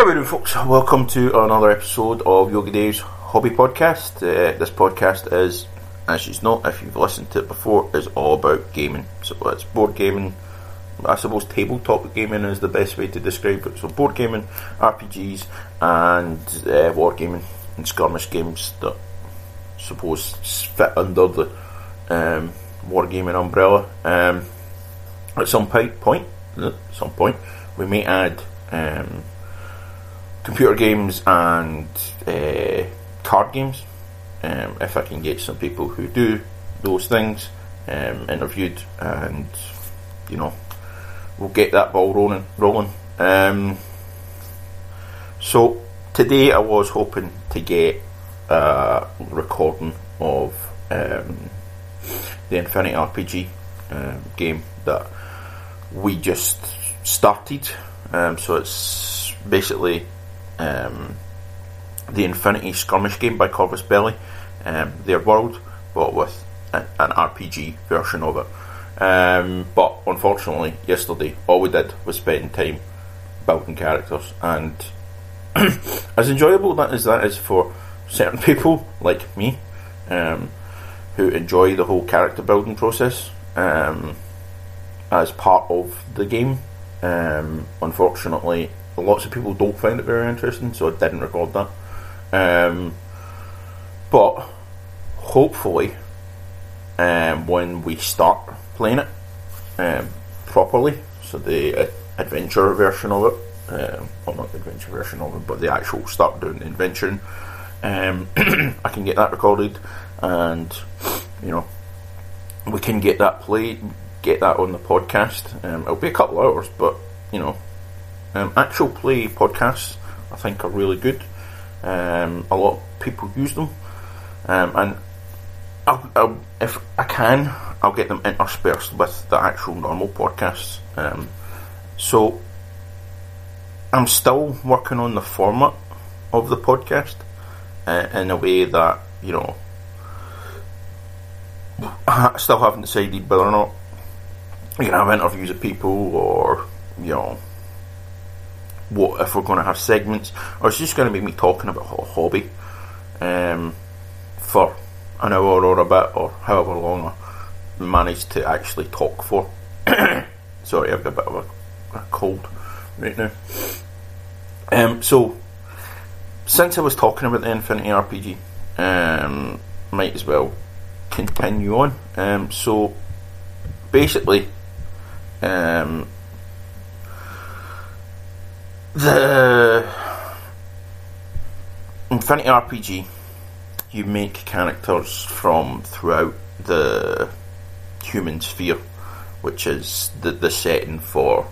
How are doing, folks? Welcome to another episode of Yogi Dave's Hobby Podcast. Uh, this podcast is, as you know, if you've listened to it before, is all about gaming. So it's board gaming. I suppose tabletop gaming is the best way to describe it. So board gaming, RPGs, and uh, wargaming and skirmish games that I suppose fit under the um, wargaming umbrella. Um, at some point, at some point, we may add um, computer games and uh, card games. Um, if I can get some people who do those things um, interviewed, and you know, we'll get that ball rolling. Rolling. Um, so today I was hoping to get a recording of um, the Infinity RPG um, game that we just started. Um, so it's basically um, the Infinity Skirmish game by Corvus Belli, um, their world, but with a, an RPG version of it. Um, but unfortunately, yesterday all we did was spend time building characters, and as enjoyable that as that is for certain people like me, um, who enjoy the whole character building process um, as part of the game. Um, unfortunately, lots of people don't find it very interesting, so I didn't record that. Um, but hopefully, um, when we start playing it um, properly, so the uh, adventure version of it, um, well, not the adventure version of it, but the actual start doing the adventuring, um, I can get that recorded, and you know, we can get that played, get that on the podcast. Um, it'll be a couple hours, but you know, um, actual play podcasts, I think, are really good. Um, a lot of people use them, um, and I'll, I'll, if I can, I'll get them interspersed with the actual normal podcasts. Um, so I'm still working on the format of the podcast uh, in a way that you know I still haven't decided whether or not you can have interviews with people or you know what if we're going to have segments, or it's just going to be me talking about a hobby um, for an hour or a bit, or however long I manage to actually talk for. Sorry, I've got a bit of a, a cold right now. Um, so, since I was talking about the Infinity RPG, um, might as well continue on. Um, so, basically, um, the Infinity RPG, you make characters from throughout the human sphere, which is the, the setting for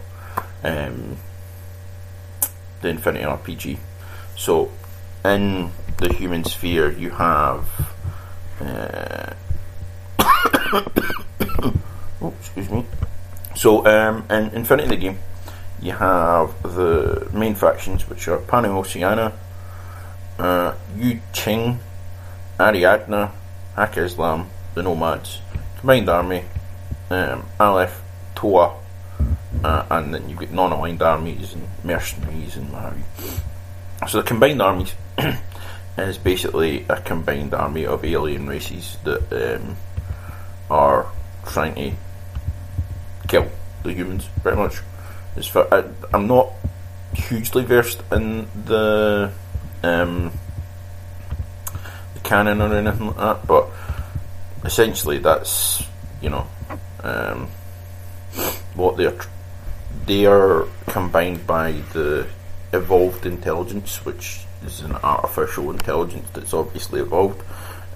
um, the Infinity RPG. So, in the human sphere, you have. Uh, oh, excuse me. So, um, in Infinity the game, you have the main factions, which are Pan Oceania, uh, Yu Jing, Ariadna, Haqqislam, the Nomads, Combined Army, um, Aleph, Tohaa, uh, and then you've got non aligned armies and mercenaries and what have you. So the Combined Armies is basically a combined army of alien races that um, are trying to kill the humans, pretty much. As far, I, I'm not hugely versed in the um, the canon or anything like that, but essentially that's you know um, what they're they are combined by the evolved intelligence, which is an artificial intelligence that's obviously evolved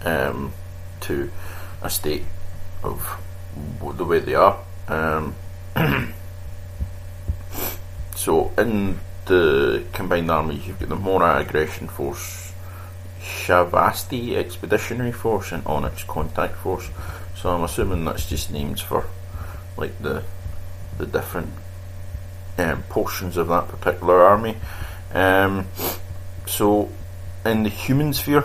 um, to a state of the way they are. Um, So in the combined armies, you've got the Morat Aggression Force, Shasvastii Expeditionary Force, and Onyx Contact Force. So I'm assuming that's just names for like the the different um, portions of that particular army. Um, so in the human sphere,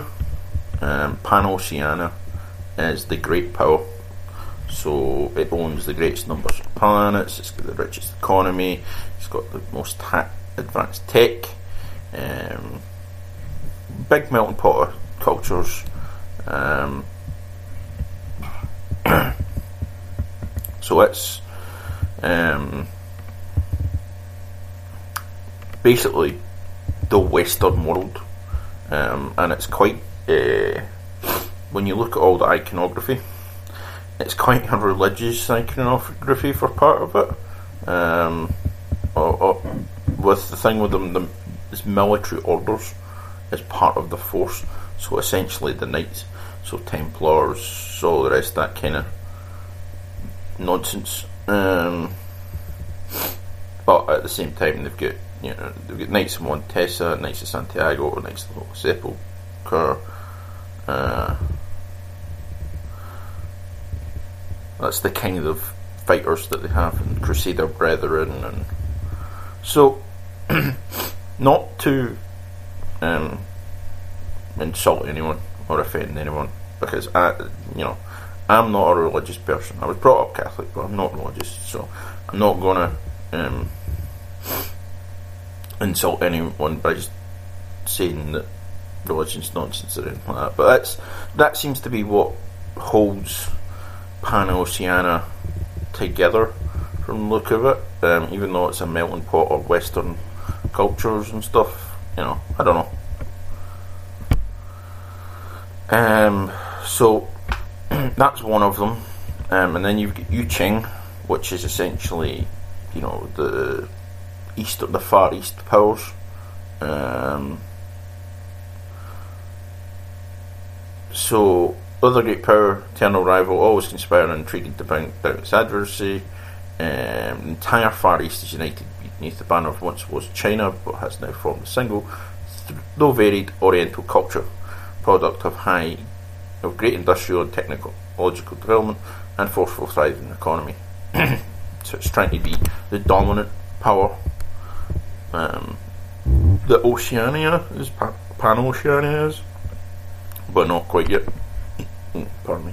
um, Oceana is the great power. So it owns the greatest numbers of planets. It's got the richest economy. It's got the most advanced tech. Um, big melting pot of cultures. Um, so it's um, basically the Western world, um, and it's quite. Uh, when you look at all the iconography, it's quite a religious iconography for part of it. Um, or, or with the thing with them, the, is military orders as part of the force. So essentially, the knights, so Templars, all the rest that kind of nonsense. Um, but at the same time, they've got you know they've got Knights of Montesa, Knights of Santiago, Knights of Sepulchre. Uh, that's the kind of fighters that they have, and Crusader Brethren, and so not to um, insult anyone or offend anyone because I, you know, I'm not a religious person. I was brought up Catholic, but I'm not religious, so I'm not gonna um, insult anyone by just saying that religion's nonsense or anything like that. But that's that seems to be what holds Pan Oceania together from the look of it. Um, even though it's a melting pot of Western cultures and stuff, you know, I don't know. Um, so that's one of them, um, and then you've got Yu Jing, which is essentially, you know, the east of the far east powers. Um, so other great power, eternal rival, always conspiring and intriguing to bring down its adversary. Um, the entire Far East is united beneath the banner of once was China, but has now formed a single, though varied Oriental culture, product of high, of great industrial and technological development and forceful thriving economy. so it's trying to be the dominant power. Um, the Oceania is Pan Oceania is, but not quite yet. Pardon me.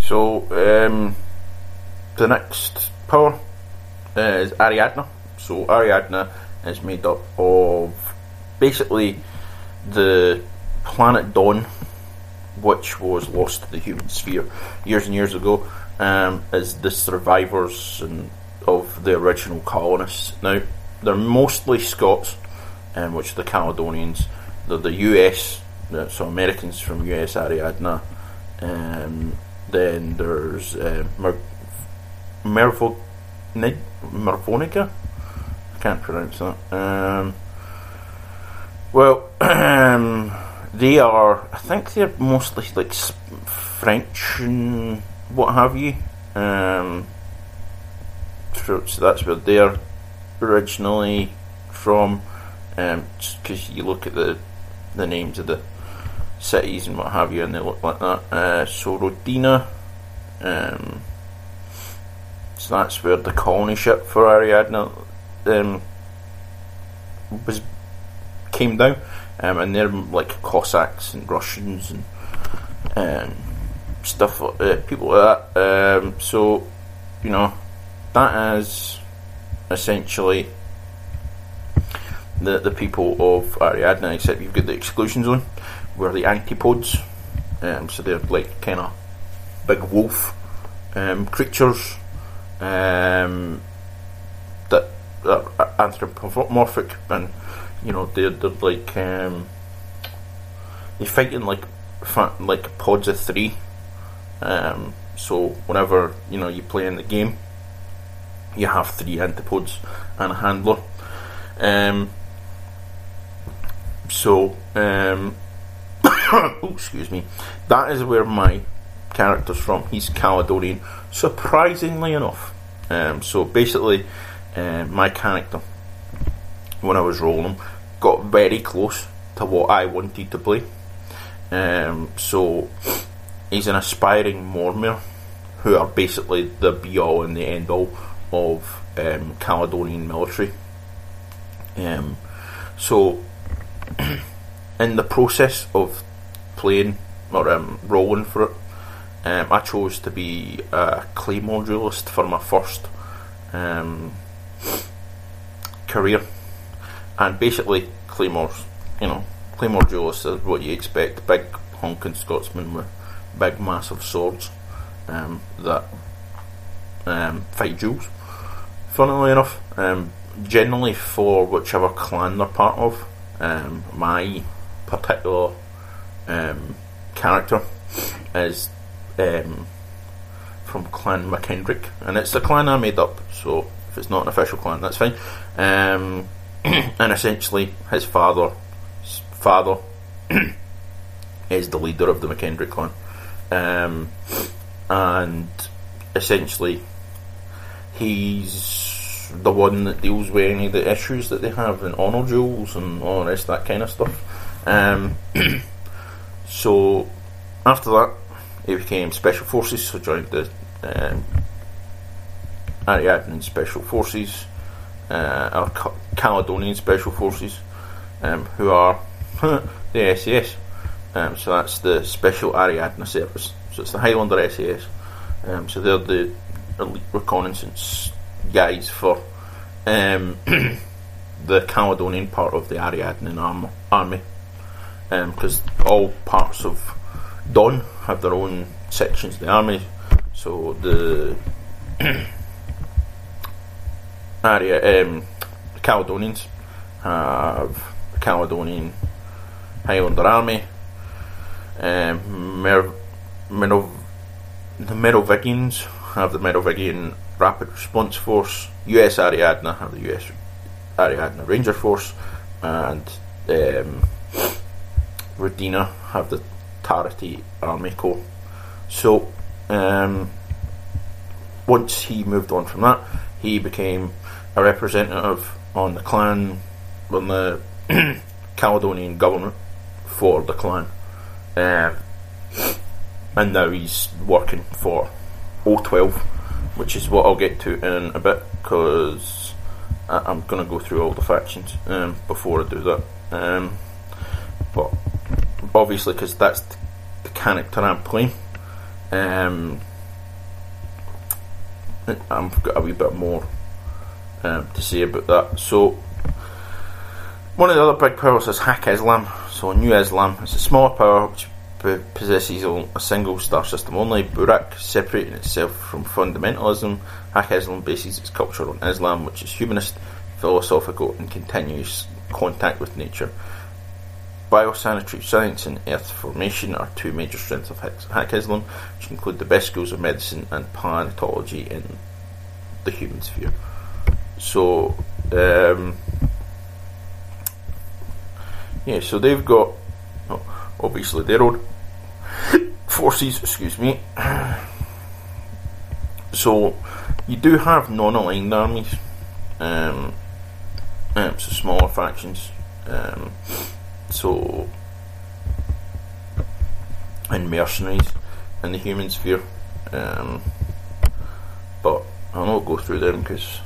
So um, the next power is Ariadna. So Ariadna is made up of basically the planet Dawn, which was lost to the human sphere years and years ago, um, as the survivors and of the original colonists. Now they're mostly Scots, um, which are the Caledonians. They're the US, so Americans from US Ariadna. Um, then there's uh, Mer-. I can't pronounce that. Um, well, um, they are. I think they're mostly like French and what have you. Um, so that's where they're originally from. Because um, you look at the the names of the cities and what have you, and they look like that. Uh, so Rodina, um, so that's where the colony ship for Ariadna um, was came down, um, and they're like Cossacks and Russians and um, stuff uh, people like that. Um, so you know that is essentially the the people of Ariadna, except you've got the exclusion zone where the antipodes. Um, so they're like kind of big wolf um, creatures um, that are anthropomorphic and you know they're, they're like um, they fight in like like pods of three. Um, so whenever you know you play in the game, you have three antipodes and a handler. Um, so um, oh, excuse me, that is where my character's from. He's Caledonian, surprisingly enough. Um, so basically, uh, my character, when I was rolling, got very close to what I wanted to play. Um, so he's an aspiring Mormaer, who are basically the be all and the end all of um, Caledonian military. Um, so, in the process of playing or um, rolling for it, um, I chose to be a claymore duelist for my first um, career, and basically Claymore's, you know, Claymore duelists are what you expect: big honking Scotsmen with big massive swords um, that um, fight duels. Funnily enough, um, generally for whichever clan they're part of, um, my particular um, character is um, from Clan MacKendrick, and it's the clan I made up. So if it's not an official clan, that's fine. Um, and essentially, his father, father, is the leader of the MacKendrick clan, um, and essentially, he's the one that deals with any of the issues that they have in honour duels and all the rest that kind of stuff. Um, so after that, he became Special Forces, so joined the um, Ariadne Special Forces, uh, or Caledonian Special Forces, um, who are the SAS. Um, so that's the Special Ariadne Service. So it's the Highlander SAS. Um, so they're the elite reconnaissance guys for um, the Caledonian part of the Ariadne arm- army. Because um, all parts of Dawn have their own sections of the army. So the area, um, the Caledonians have the Caledonian Highlander Army. Um, Mer- Mer- the Merovingians have the Merovingian Rapid Response Force. US Ariadne have the US Ariadne Ranger Force, and um, Rodina have the Tartary Army Corps. So, um, once he moved on from that, he became a representative on the clan, on the Caledonian government for the clan. Um, and now he's working for O12, which is what I'll get to in a bit because I'm going to go through all the factions um, before I do that. Um, but obviously, because that's the character I'm playing, um, I've got a wee bit more um, to say about that. So, one of the other big powers is Haqqislam. So, New Islam is a smaller power which possesses a single star system only. Bourak separating itself from fundamentalism. Haqqislam bases its culture on Islam, which is humanist, philosophical, and continuous contact with nature. Biosanitary science and earth formation are two major strengths of Haqqislam, which include the best schools of medicine and planetology in the human sphere. So, um, yeah, so they've got oh, obviously their own forces, excuse me. So, you do have non aligned armies, um, um, so smaller factions. Um, so, and mercenaries in the human sphere. Um, but I'll not go through them because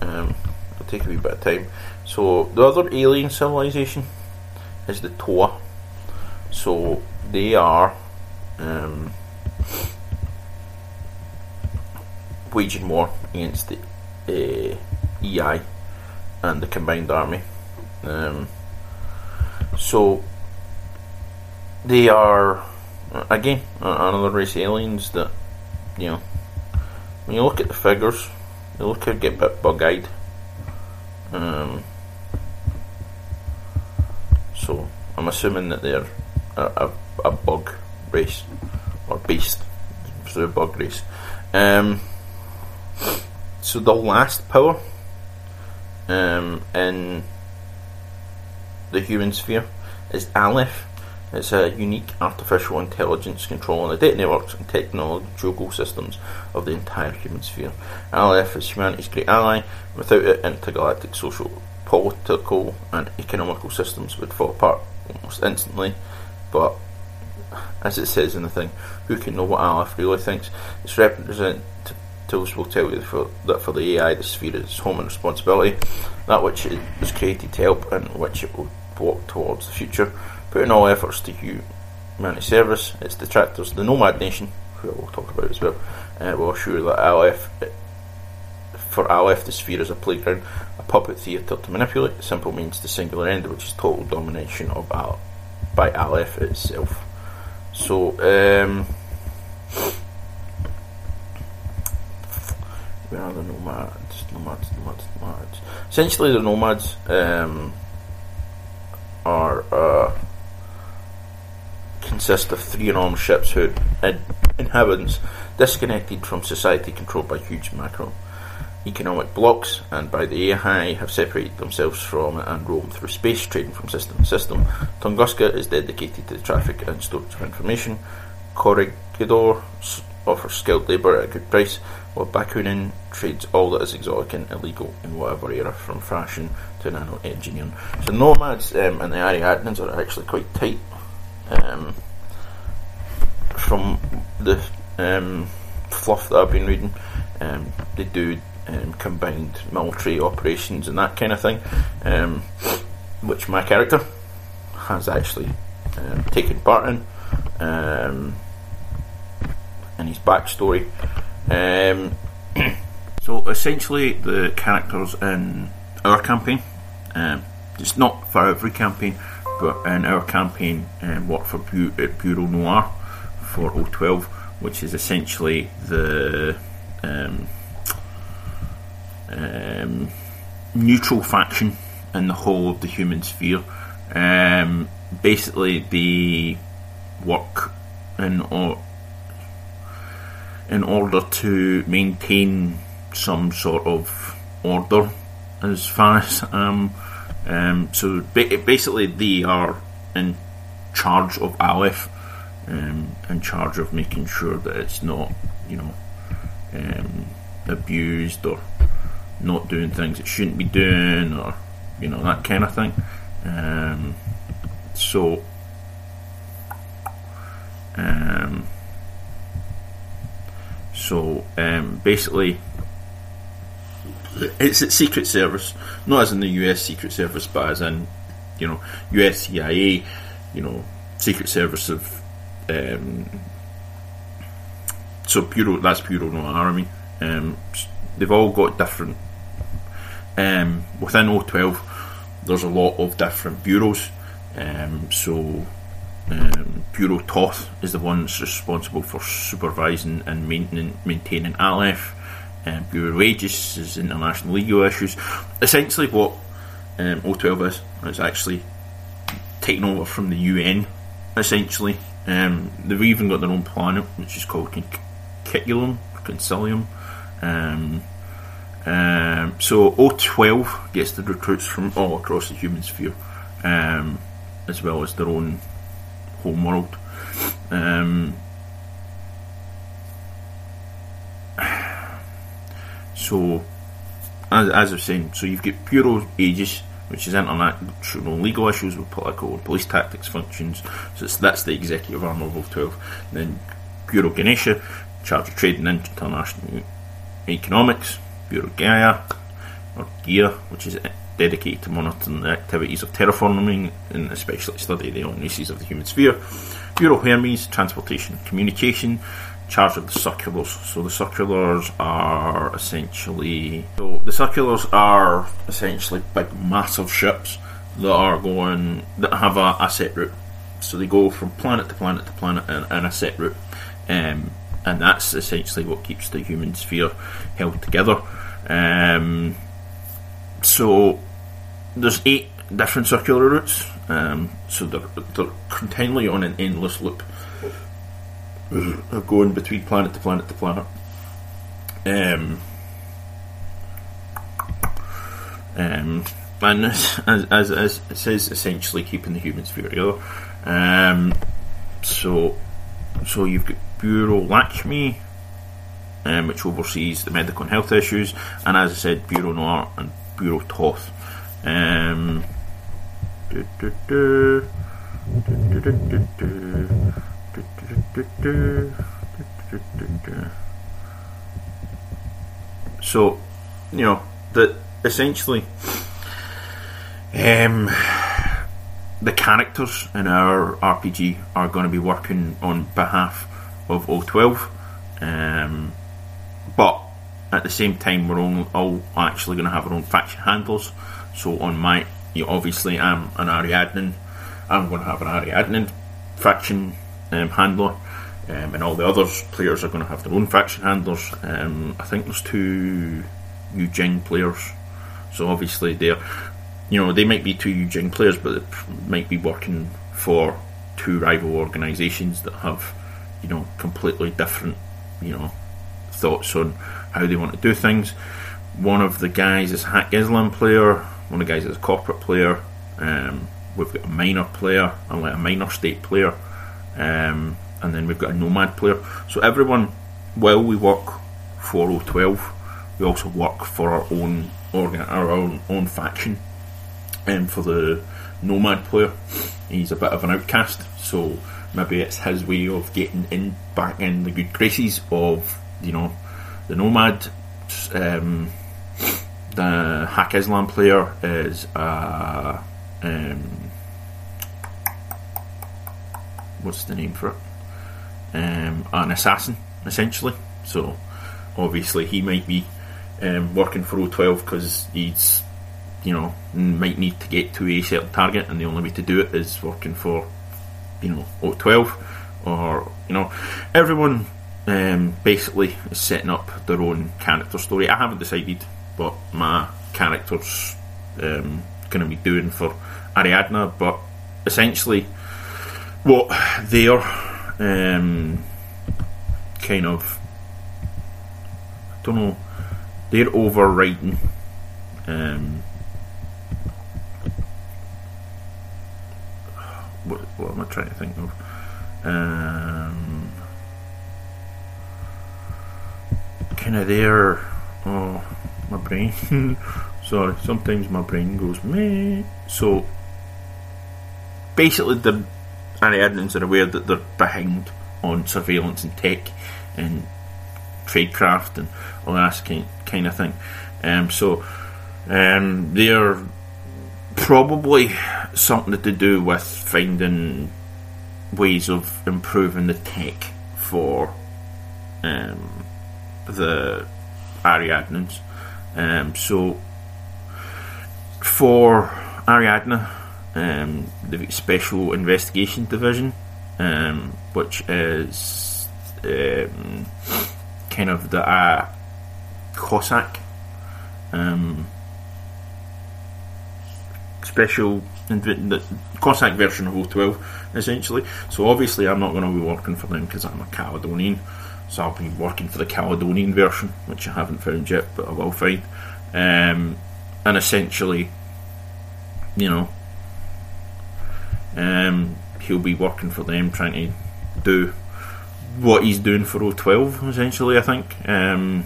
um, it'll take a wee bit of time. So the other alien civilization is the Tohaa. So they are um, waging war against the uh, EI and the combined army. Um, so they are again another race of aliens that you know when you look at the figures, they look a get a bit bug-eyed. Um, so I'm assuming that they're a, a, a bug race or beast, so a bug race. Um, so the last power um, in the human sphere is Aleph. It's a unique artificial intelligence controlling the data networks and technological systems of the entire human sphere. Aleph is humanity's great ally. Without it, intergalactic social, political, and economical systems would fall apart almost instantly. But as it says in the thing, who can know what Aleph really thinks? Its representatives will tell you for, that for the AI, the sphere is home and responsibility, that which it was created to help and which it will walk towards the future, putting all efforts to humanity service. Its detractors, the Nomad Nation, who I will talk about as well, uh, will assure that Aleph For Aleph, the sphere is a playground, a puppet theatre to manipulate. Simple means the singular end, which is total domination of by Aleph itself. So, um, where are the nomads? Nomads, nomads, nomads. Essentially, the nomads um, are uh, consist of three enormous ships who in- inhabitants disconnected from society controlled by huge macro economic blocks and by the AI have separated themselves from and roam through space, trading from system to system. Tunguska is dedicated to the traffic and storage of information. Corregidor offers skilled labour at a good price, while Bakunin trades all that is exotic and illegal in whatever era, from fashion to nano engineering. So nomads um, and the Ariadnes are actually quite tight. Um, from the um, fluff that I've been reading, um, they do um, combined military operations and that kind of thing, um, which my character has actually taken part in. And his backstory. Um, so essentially, the characters in our campaign, um, it's not for every campaign, but in our campaign, um, work for Bu- at Bureau Noir for O12, which is essentially the um, um, neutral faction in the whole of the human sphere. Um, basically, they work in or in order to maintain some sort of order, as far as um, um, so ba- basically they are in charge of Aleph, um, in charge of making sure that it's not, you know, um, abused or not doing things it shouldn't be doing, or you know that kind of thing. Um, so. Um, so um, basically, it's a Secret Service, not as in the US Secret Service, but as in you know US CIA, you know Secret Service of um, so Bureau that's Bureau. I mean, um, they've all got different. Um, within O12, there's a lot of different bureaus. Um, so um, Bureau Toth is the one that's responsible for supervising and maintaining, maintaining Aleph. Um, Bureau Aegis is international legal issues. Essentially, what um, O12 is, is actually taken over from the UN, essentially. Um, they've even got their own planet, which is called Concilium. Concilium. Um, um, so O12 gets the recruits from all across the human sphere, um, as well as their own home world. Um, so, as, as I was saying, so you've got Bureau Aegis, which is international legal issues with political and police tactics functions. So that's the executive arm of 12. then Bureau Ganesha, charge of trade and international economics. Bureau Gaia, or GEA, which is dedicated to monitoring the activities of terraforming and especially study the illnesses of the human sphere. Bureau Hermes, transportation communication, charge of the circulars. So the circulars are essentially so the circulars are essentially big massive ships that are going that have a, a set route. So they go from planet to planet to planet in, in a set route. Um, and that's essentially what keeps the human sphere held together. Um, so there's eight different circular routes, um, so they're, they're continually on an endless loop going between planet to planet to planet. Um, um, and as, as, as it says, essentially keeping the humans together. Um, so, so you've got Bureau Lakshmi, um, which oversees the medical and health issues, and as I said, Bureau Noir and Bureau Toth. Um, so, you know, that essentially, um, the characters in our RPG are going to be working on behalf of O12. Um, but at the same time, we're all, all actually going to have our own faction handlers. So on my, you obviously I'm an Ariadne. I'm going to have an Ariadne faction um, handler, um, and all the other players are going to have their own faction handlers. Um, I think there's two Jing players, so obviously they're, you know, they might be two Jing players, but they might be working for two rival organisations that have, you know, completely different, you know, thoughts on how they want to do things. One of the guys is a Haqqislam player. One of the guys is a corporate player. Um, we've got a minor player and like a minor state player, um, and then we've got a nomad player. So everyone, while we work for O12, we also work for our own organ, our own, own faction. And um, for the nomad player, he's a bit of an outcast, so maybe it's his way of getting in back in the good graces of you know the nomad. Um, the Haqqislam player is a um, what's the name for it? Um, an assassin, essentially. So obviously he might be um, working for O12 because he's, you know, might need to get to a certain target, and the only way to do it is working for, you know, O12, or you know, everyone um, basically is setting up their own character story. I haven't decided what my character's um, going to be doing for Ariadne, but essentially, what they're um, kind of, I don't know, they're overriding. Um, what, what am I trying to think of? Um, kind of there. Oh, my brain. Sorry, sometimes my brain goes meh. So basically, the Ariadnes are aware that they're behind on surveillance and tech and tradecraft and all that kind of thing. Um, so um, they're probably something to do with finding ways of improving the tech for um, the Ariadnes. Um, so for Ariadne, um, the Special Investigation Division, um, which is um, kind of the uh, Cossack um, special the Cossack version of O12 essentially. So obviously I'm not going to be working for them because I'm a Caledonian. So I'll be working for the Caledonian version, which I haven't found yet, but I will find. Um, and essentially, you know, um, he'll be working for them, trying to do what he's doing for O12, essentially, I think. Um,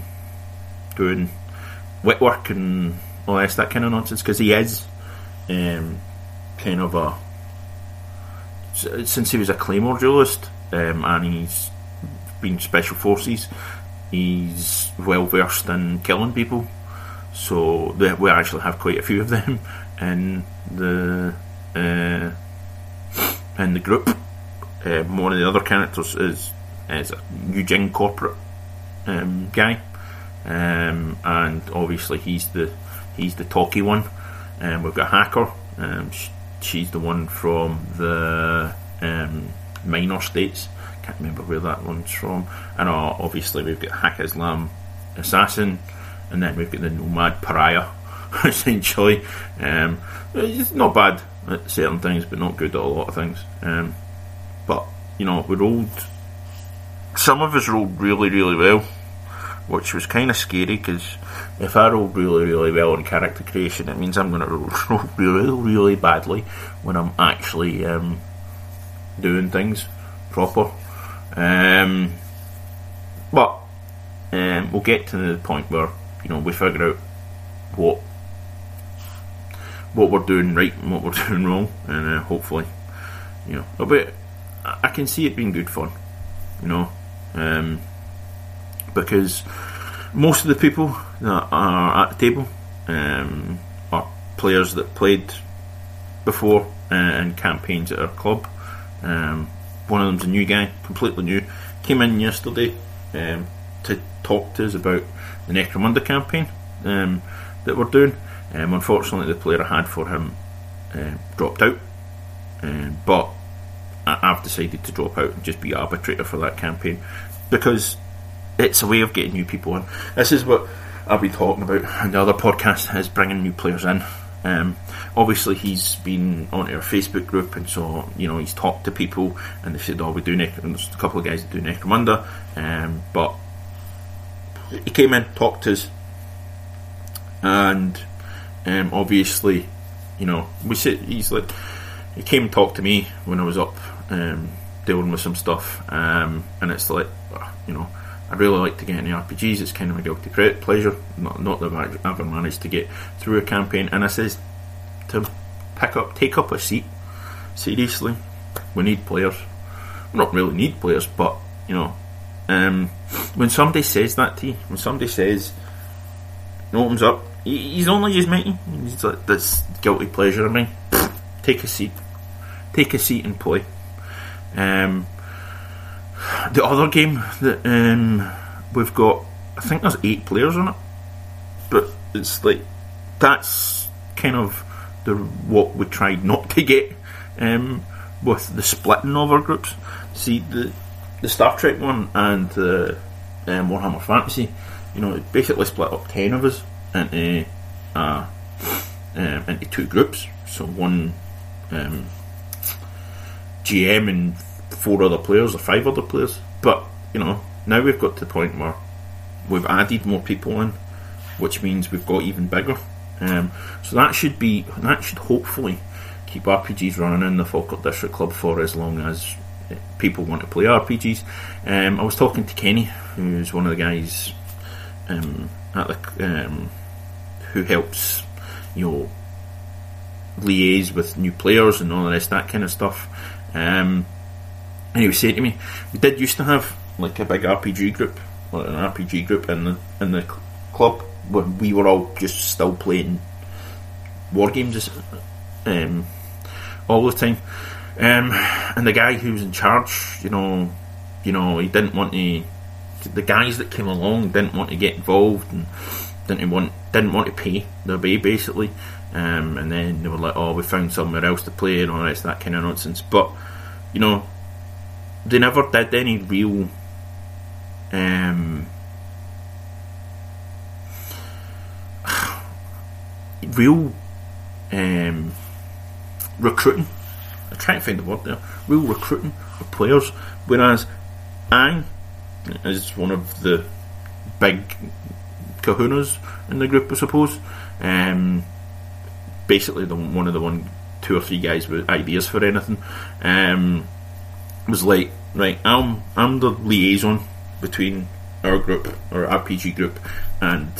doing wet work and all this, that kind of nonsense, because he is um, kind of a. Since he was a Claymore duelist, um, and he's been special forces, he's well versed in killing people. So we actually have quite a few of them in the uh, in the group. Um, one of the other characters is is a Jing corporate um, guy, um, and obviously he's the he's the talky one. And um, we've got Hacker. Um, she's the one from the um, minor states. Can't remember where that one's from. And uh, obviously we've got Haqqislam Assassin, and then we've got the Nomad Pariah. essentially, um, it's not bad at certain things, but not good at a lot of things. Um, but you know, we rolled. Some of us rolled really, really well, which was kind of scary because if I roll really, really well in character creation, it means I'm going to roll really, really badly when I'm actually um, doing things proper. Um, but um, we'll get to the point where you know we figure out what what we're doing right and what we're doing wrong, and uh, hopefully, you know, but I can see it being good fun, you know, um, because most of the people that are at the table um, are players that played before uh, in campaigns at our club. Um, one of them's a new guy, completely new, came in yesterday, um, to talk to us about the Necromunda campaign um, that we're doing. Um, unfortunately, the player I had for him uh, dropped out, um, but I- I've decided to drop out and just be arbitrator for that campaign because it's a way of getting new people in. This is what I've been talking about on the other podcast is bringing new players in. Um, obviously, he's been onto our Facebook group, and so you know he's talked to people, and they said, "Oh, we do Nec-, and there's a couple of guys that do Necromunda," um, but he came in, talked to us, and um, obviously, you know, we said he's like he came and talked to me when I was up um, dealing with some stuff, um, and it's like, you know, I really like to get into RPGs. It's kind of a guilty pleasure. Not, not that I've ever managed to get through a campaign. And I says to pick up, take up a seat. Seriously, we need players. We don't really need players, but you know, um, when somebody says that to you, when somebody says, opens up, he, he's only just making. He's like this guilty pleasure of mine. Take a seat. Take a seat and play. Um, the other game that um, we've got, I think there's eight players on it, but it's like that's kind of the what we tried not to get um, with the splitting of our groups. See the the Star Trek one and the um, Warhammer Fantasy, you know, it basically split up ten of us into uh, um, into two groups. So one um, GM and four other players or five other players. But you know, now we've got to the point where we've added more people in, which means we've got even bigger. Um, so that should be that should hopefully keep RPGs running in the Falkirk District Club for as long as people want to play RPGs. Um, I was talking to Kenny, who's one of the guys um, at the um, who helps you know liaise with new players and all the rest that kind of stuff. Um, and he was saying to me, we did used to have like a big RPG group, an RPG group in the in the club we were all just still playing war games um, all the time. Um, and the guy who was in charge, you know, you know, he didn't want to. The guys that came along didn't want to get involved and didn't want didn't want to pay their way basically. Um, and then they were like, "Oh, we found somewhere else to play," and all that, that kind of nonsense. But you know, they never did any real um, real um, recruiting. I'm trying to find the word there. Real recruiting of players. Whereas Ang is one of the big kahunas in the group, I suppose, um, basically the one of the one, two or three guys with ideas for anything, um, was like, right, I'm I'm the liaison between our group, our RPG group, and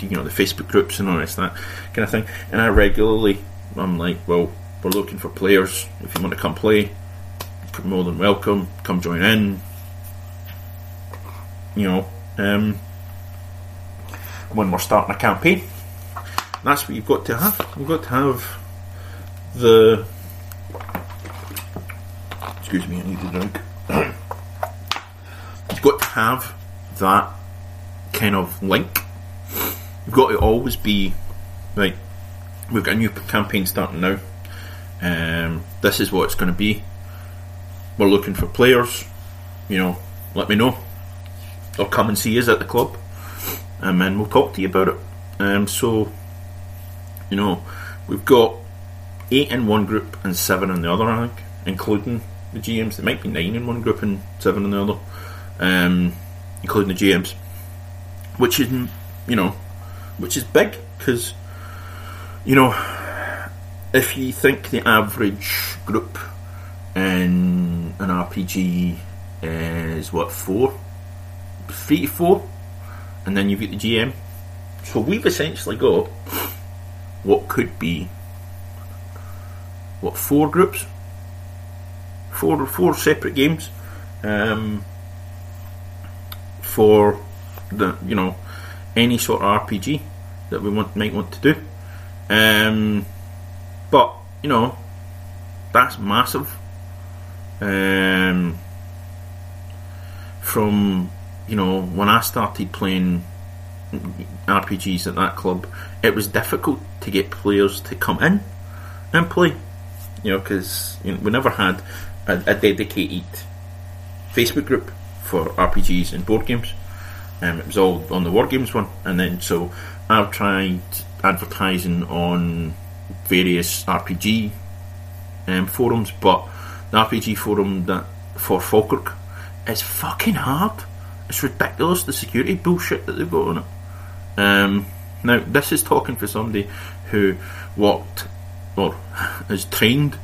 you know the Facebook groups and all this that kind of thing. And I regularly, I'm like, well, we're looking for players. If you want to come play, you're more than welcome. Come join in. You know, um, when we're starting a campaign, that's what you've got to have. You've got to have the. Excuse me, I need a drink. you've got to have that kind of link got to always be right. We've got a new campaign starting now. Um, this is what it's going to be. We're looking for players. You know, let me know. Or come and see us at the club, and then we'll talk to you about it. Um, so, you know, we've got eight in one group and seven in the other. I think, including the GMs. There might be nine in one group and seven in the other, um, including the GMs. Which is, you know, which is big because you know if you think the average group in an RPG is what four, three to four, and then you've got the GM. So we've essentially got what could be what four groups, four four separate games um, for the you know any sort of RPG that we want might want to do. Um, but you know, that's massive. Um, from you know, when I started playing RPGs at that club, it was difficult to get players to come in and play. You know, because you know, we never had a, a, dedicated Facebook group for RPGs and board games. Um, it was all on the War Games one, and then so I've tried advertising on various RPG um, forums, but the RPG forum that for Falkirk is fucking hard. It's ridiculous the security bullshit that they've got on it. Um, now, this is talking for somebody who worked or is trained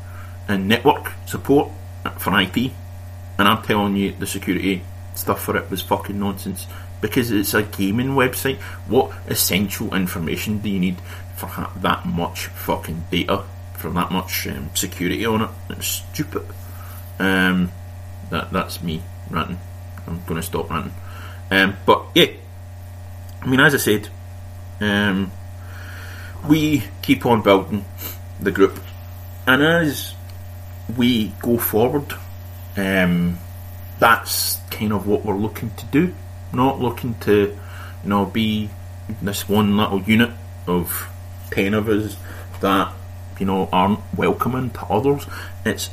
in network support for IT, and I'm telling you, the security stuff for it was fucking nonsense because it's a gaming website. What essential information do you need for that much fucking data, for that much um, security on it? It's stupid. Um, that that's me ranting. I'm going to stop ranting. Um, but yeah, I mean, as I said, um, we keep on building the group, and as we go forward, um, that's kind of what we're looking to do. Not looking to, you know, be this one little unit of ten of us that you know aren't welcoming to others. It's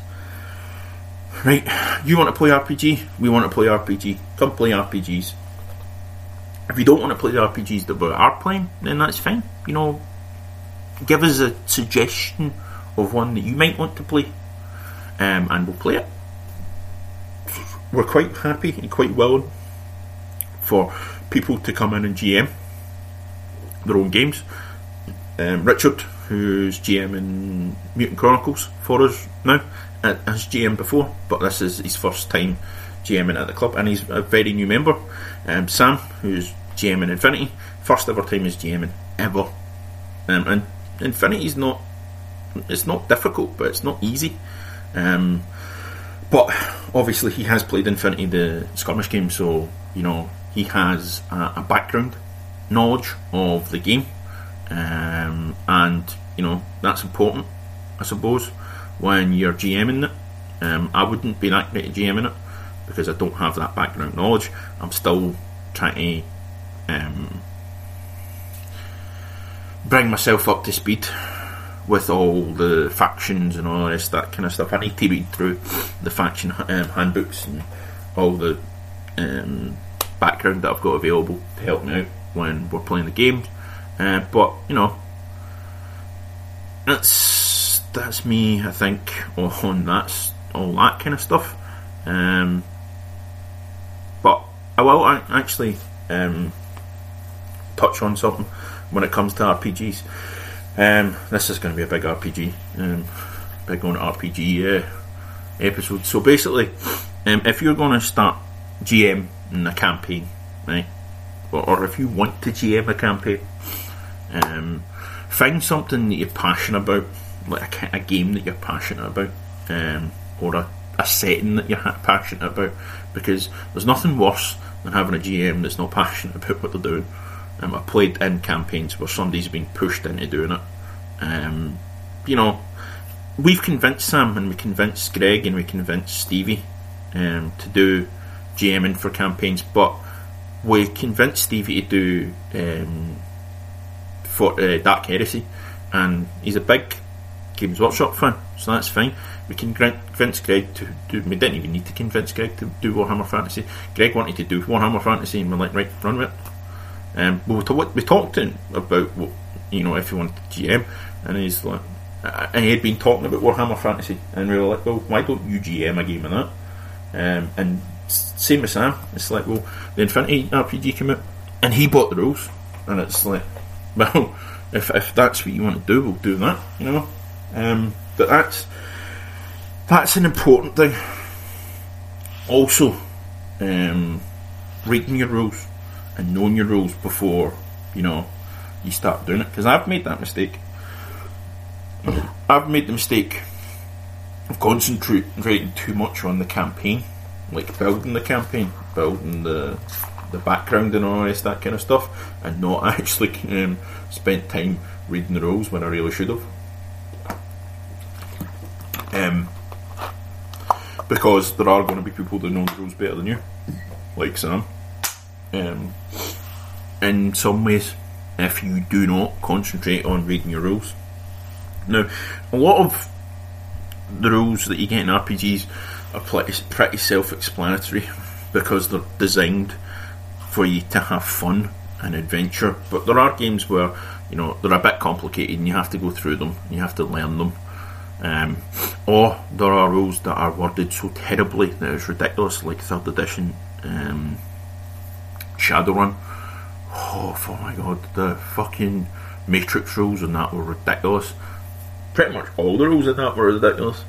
right. You want to play RPG? We want to play RPG. Come play RPGs. If you don't want to play the RPGs that we are playing, then that's fine. You know, give us a suggestion of one that you might want to play, um, and we'll play it. We're quite happy and quite willing for people to come in and GM their own games. Um, Richard, who's GM in Mutant Chronicles for us now, uh, has GM before, but this is his first time GMing at the club, and he's a very new member. Um, Sam, who's GM in Infinity, first ever time he's GMing ever, um, and Infinity's not it's not difficult, but it's not easy. Um, but obviously, he has played Infinity, the skirmish game, so you know he has a, a background knowledge of the game, um, and you know that's important, I suppose, when you're GMing it. Um, I wouldn't be that great at GMing it because I don't have that background knowledge. I'm still trying to um, bring myself up to speed with all the factions and all this that kind of stuff. I need to read through the faction um, handbooks and all the um, background that I've got available to help me out when we're playing the game. Uh, but you know, that's that's me. I think on that's all that kind of stuff. Um, but I will actually um, touch on something when it comes to RPGs. Um, this is going to be a big RPG, um, big on RPG uh, episode. So basically, um, if you're going to start GM in a campaign, right, or, if you want to GM a campaign, um, find something that you're passionate about, like a, a game that you're passionate about, um, or a, a setting that you're passionate about, because there's nothing worse than having a GM that's not passionate about what they're doing. Um, I've played in campaigns where somebody's been pushed into doing it. Um, you know, we've convinced Sam and we convinced Greg and we convinced Stevie um, to do GMing for campaigns, but we convinced Stevie to do um, for uh, Dark Heresy, and he's a big Games Workshop fan, so that's fine. We can convince Greg to do. We didn't even need to convince Greg to do Warhammer Fantasy. Greg wanted to do Warhammer Fantasy, and we're like, right, run with it. Um, we, talk, we talked to him about what, you know if he wanted GM, and he's like, and he had been talking about Warhammer Fantasy, and we were like, well, why don't you GM a game of that? Um, and same with Sam, it's like, well, the Infinity RPG came out, and he bought the rules, and it's like, well, if if that's what you want to do, we'll do that, you know. Um, but that's that's an important thing. Also, um, reading your rules and knowing your rules before you know you start doing it. Because I've made that mistake. I've made the mistake of concentrating too much on the campaign, like building the campaign, building the the background and all this that kind of stuff, and not actually um, spent time reading the rules when I really should have. Um, because there are going to be people that know the rules better than you, like Sam. um, in some ways if you do not concentrate on reading your rules. Now, a lot of the rules that you get in RPGs are pretty, pretty self-explanatory because they're designed for you to have fun and adventure. But there are games where you know they're a bit complicated and you have to go through them, you have to learn them. Um, or there are rules that are worded so terribly that it's ridiculous, like third edition um, Shadowrun. Oh, oh my god, the fucking Matrix rules and that were ridiculous. Pretty much all the rules in that were ridiculous.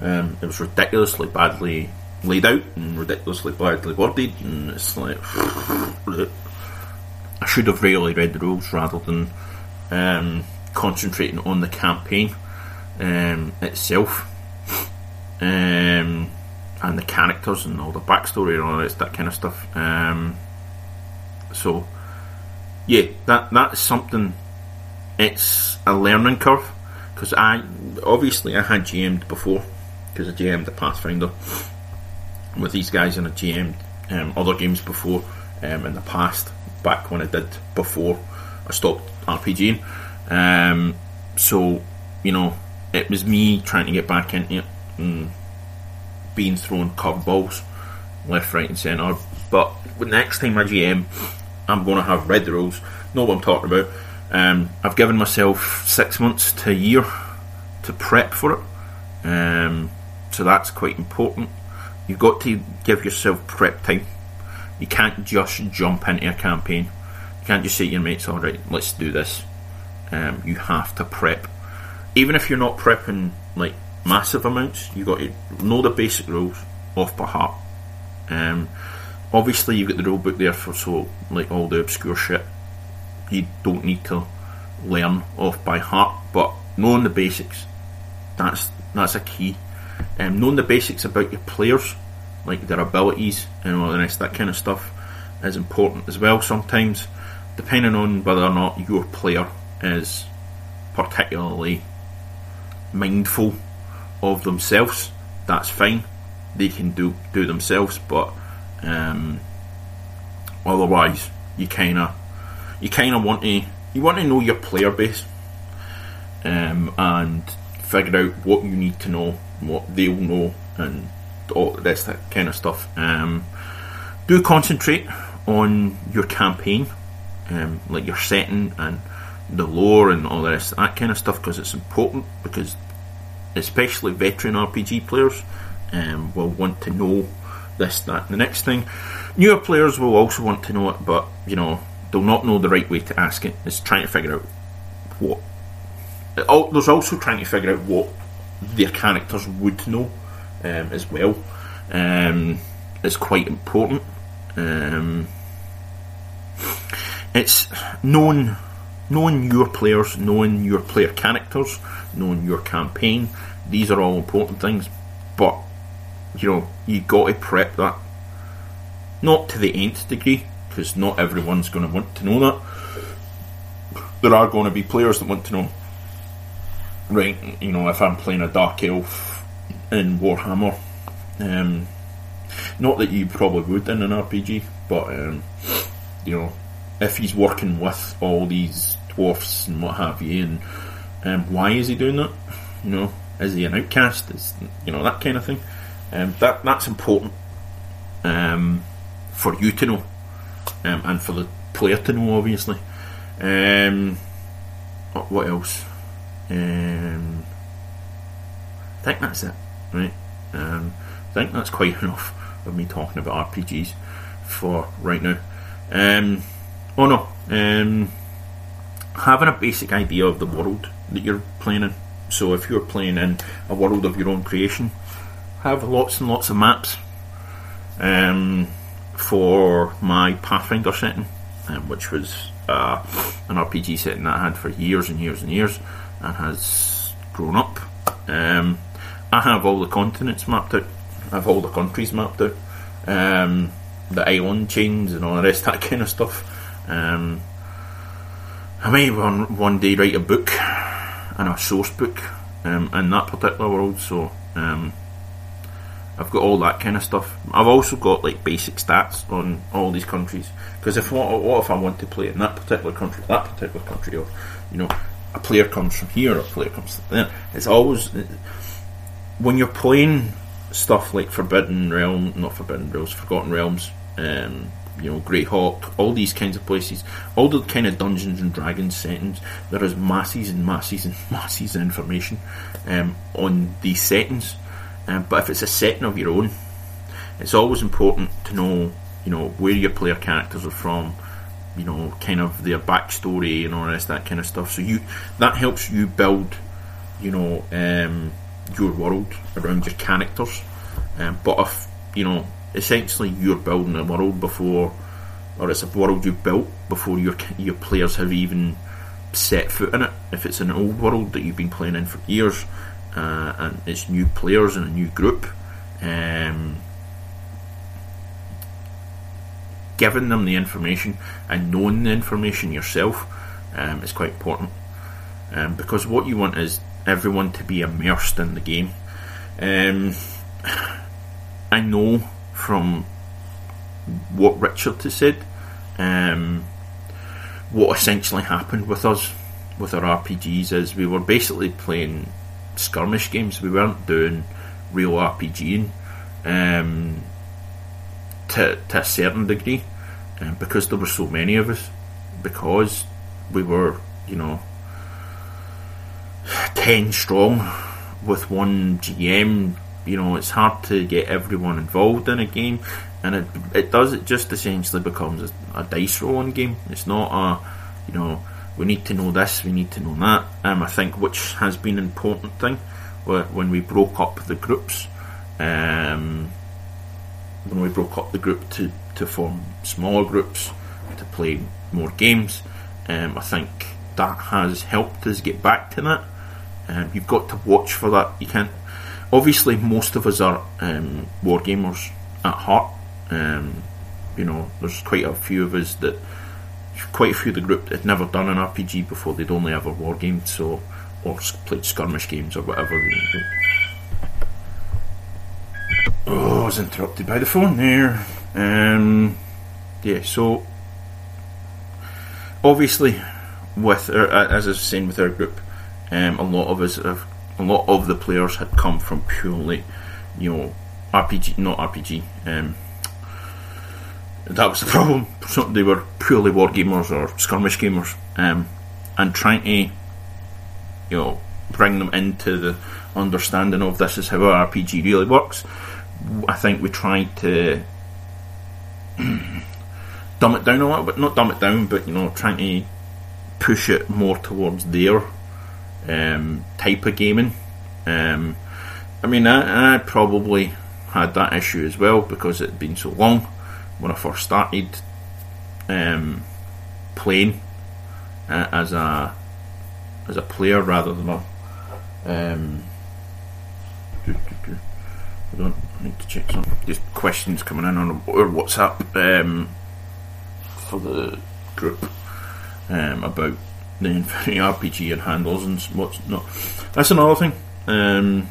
Um, it was ridiculously badly laid out and ridiculously badly worded, and it's like I should have really read the rules rather than um, concentrating on the campaign um, itself um, and the characters and all the backstory and all that, that kind of stuff. Um, so, yeah, that that's something. It's a learning curve because I obviously I had GM'd before because I GM'd the Pathfinder with these guys and I GM'd um, other games before um, in the past back when I did before I stopped RPGing. Um, so you know it was me trying to get back into it and being thrown curveballs left, right, and centre. But next time I GM, I'm going to have read the rules, know what I'm talking about. Um, I've given myself six months to a year to prep for it, um, so that's quite important. You've got to give yourself prep time. You can't just jump into a campaign. You can't just say to your mates, "All right, let's do this." Um, you have to prep even if you're not prepping like massive amounts, you've got to know the basic rules off by heart. Um, obviously, you've got the rule book there for so like all the obscure shit. You don't need to learn off by heart, but knowing the basics, that's that's a key. Um, knowing the basics about your players, like their abilities and all the rest, that kind of stuff, is important as well. Sometimes, depending on whether or not your player is particularly mindful of themselves, that's fine. They can do do themselves, but um, otherwise, you kind of you kind of want to you want to know your player base um, and figure out what you need to know, what they'll know, and all this that kind of stuff. Um, do concentrate on your campaign, um, like your setting and the lore and all this that kind of stuff because it's important because especially veteran RPG players um, will want to know this, that, and the next thing. Newer players will also want to know it, but you know they'll not know the right way to ask it. It's trying to figure out what. Oh, there's also trying to figure out what their characters would know um, as well. Um, is quite important. Um, it's known knowing your players, knowing your player characters, knowing your campaign, these are all important things. But you know, you got to prep that. Not to the nth degree, because not everyone's going to want to know that. There are going to be players that want to know. Right, you know, if I'm playing a dark elf in Warhammer, um, not that you probably would in an RPG, but um, you know, if he's working with all these dwarfs and what have you, and um, why is he doing that? You know, is he an outcast? Is you know that kind of thing? Um, that that's important um, for you to know, um, and for the player to know, obviously. Um, what else? Um, I think that's it, right? Um, I think that's quite enough of me talking about RPGs for right now. Um, oh no, um, having a basic idea of the world that you're playing in. So if you're playing in a world of your own creation, have lots and lots of maps. Um, for my Pathfinder setting, um, which was uh, an RPG setting that I had for years and years and years, and has grown up. Um, I have all the continents mapped out. I have all the countries mapped out. Um, the island chains and all the rest, that kind of stuff. Um, I may one one day write a book and a source book um, in that particular world. So um, I've got all that kind of stuff. I've also got like basic stats on all these countries because if what, what if I want to play in that particular country, that particular country, or you know, a player comes from here, a player comes from there. It's always when you're playing stuff like Forbidden Realm, not Forbidden Realms, Forgotten Realms, um, you know, Great Greyhawk, all these kinds of places, all the kind of Dungeons and Dragons settings, there is masses and masses and masses of information um, on these settings. Um, but if it's a setting of your own, it's always important to know, you know, where your player characters are from, you know, kind of their backstory and all rest that kind of stuff. So you that helps you build, you know, um, your world around your characters. Um, but if you know, essentially, you're building a world before, or it's a world you built before your your players have even set foot in it. If it's an old world that you've been playing in for years, uh, and it's new players and a new group. Um, giving them the information and knowing the information yourself um, is quite important um, because what you want is everyone to be immersed in the game. Um, I know from what Richard has said um, what essentially happened with us with our RPGs is we were basically playing skirmish games. We weren't doing real RPGing. Um, to, to a certain degree um, because there were so many of us because we were you know 10 strong with one GM you know it's hard to get everyone involved in a game and it, it does it just essentially becomes a, a dice rolling game. It's not a you know we need to know this we need to know that. Um, I think which has been an important thing when we broke up the groups um, when we broke up the group to, to form smaller groups to play more games. Um, I think that has helped us get back to that. Um, you've got to watch for that. You can't. Obviously, most of us are um, war gamers at heart. Um, you know, there's quite a few of us that, quite a few of the group that had never done an RPG before. They'd only ever wargamed, so or played skirmish games or whatever. Oh, I was interrupted by the phone there. Um, yeah, so obviously, with our, as I was saying with our group, um, a lot of us have, a lot of the players had come from purely, you know, RPG, not RPG. Um, that was the problem. They were purely war gamers or skirmish gamers, um, and trying to, you know, bring them into the understanding of this is how RPG really works I think we tried to dumb it down a little bit, not dumb it down, but you know, trying to push it more towards their um, type of gaming. Um, I mean, I, I, probably had that issue as well because it had been so long when I first started um, playing uh, as a as a player rather than a um, need to check some just questions coming in on or WhatsApp um, for the group um, about the Infinity RPG and handles and what's not. That's another thing. Um,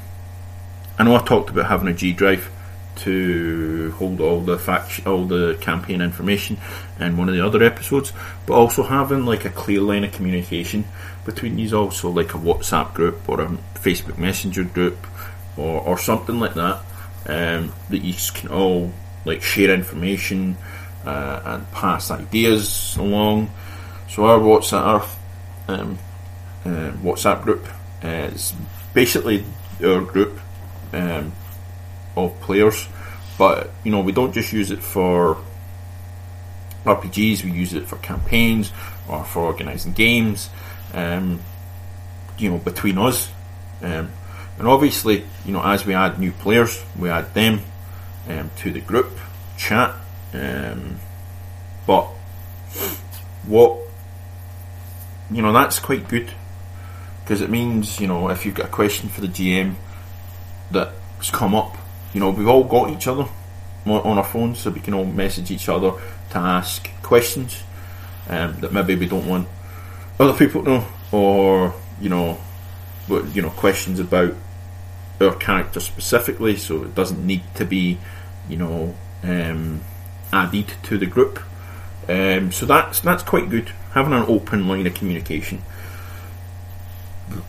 I know I talked about having a G drive to hold all the fact all the campaign information in one of the other episodes, but also having like a clear line of communication between these also like a WhatsApp group or a Facebook Messenger group or, or something like that um, that you can all like share information uh, and pass ideas along. So our WhatsApp um, uh, WhatsApp group is basically our group um, of players, but you know we don't just use it for RPGs. We use it for campaigns or for organising games. Um, you know between us. Um, and obviously, you know, as we add new players, we add them um, to the group chat. Um, but what you know, that's quite good because it means you know if you've got a question for the GM that's come up, you know, we've all got each other on our phones, so we can all message each other to ask questions um, that maybe we don't want other people to know, or you know, but you know, questions about our character specifically, so it doesn't need to be, you know, um, added to the group. Um, so that's that's quite good. Having an open line of communication.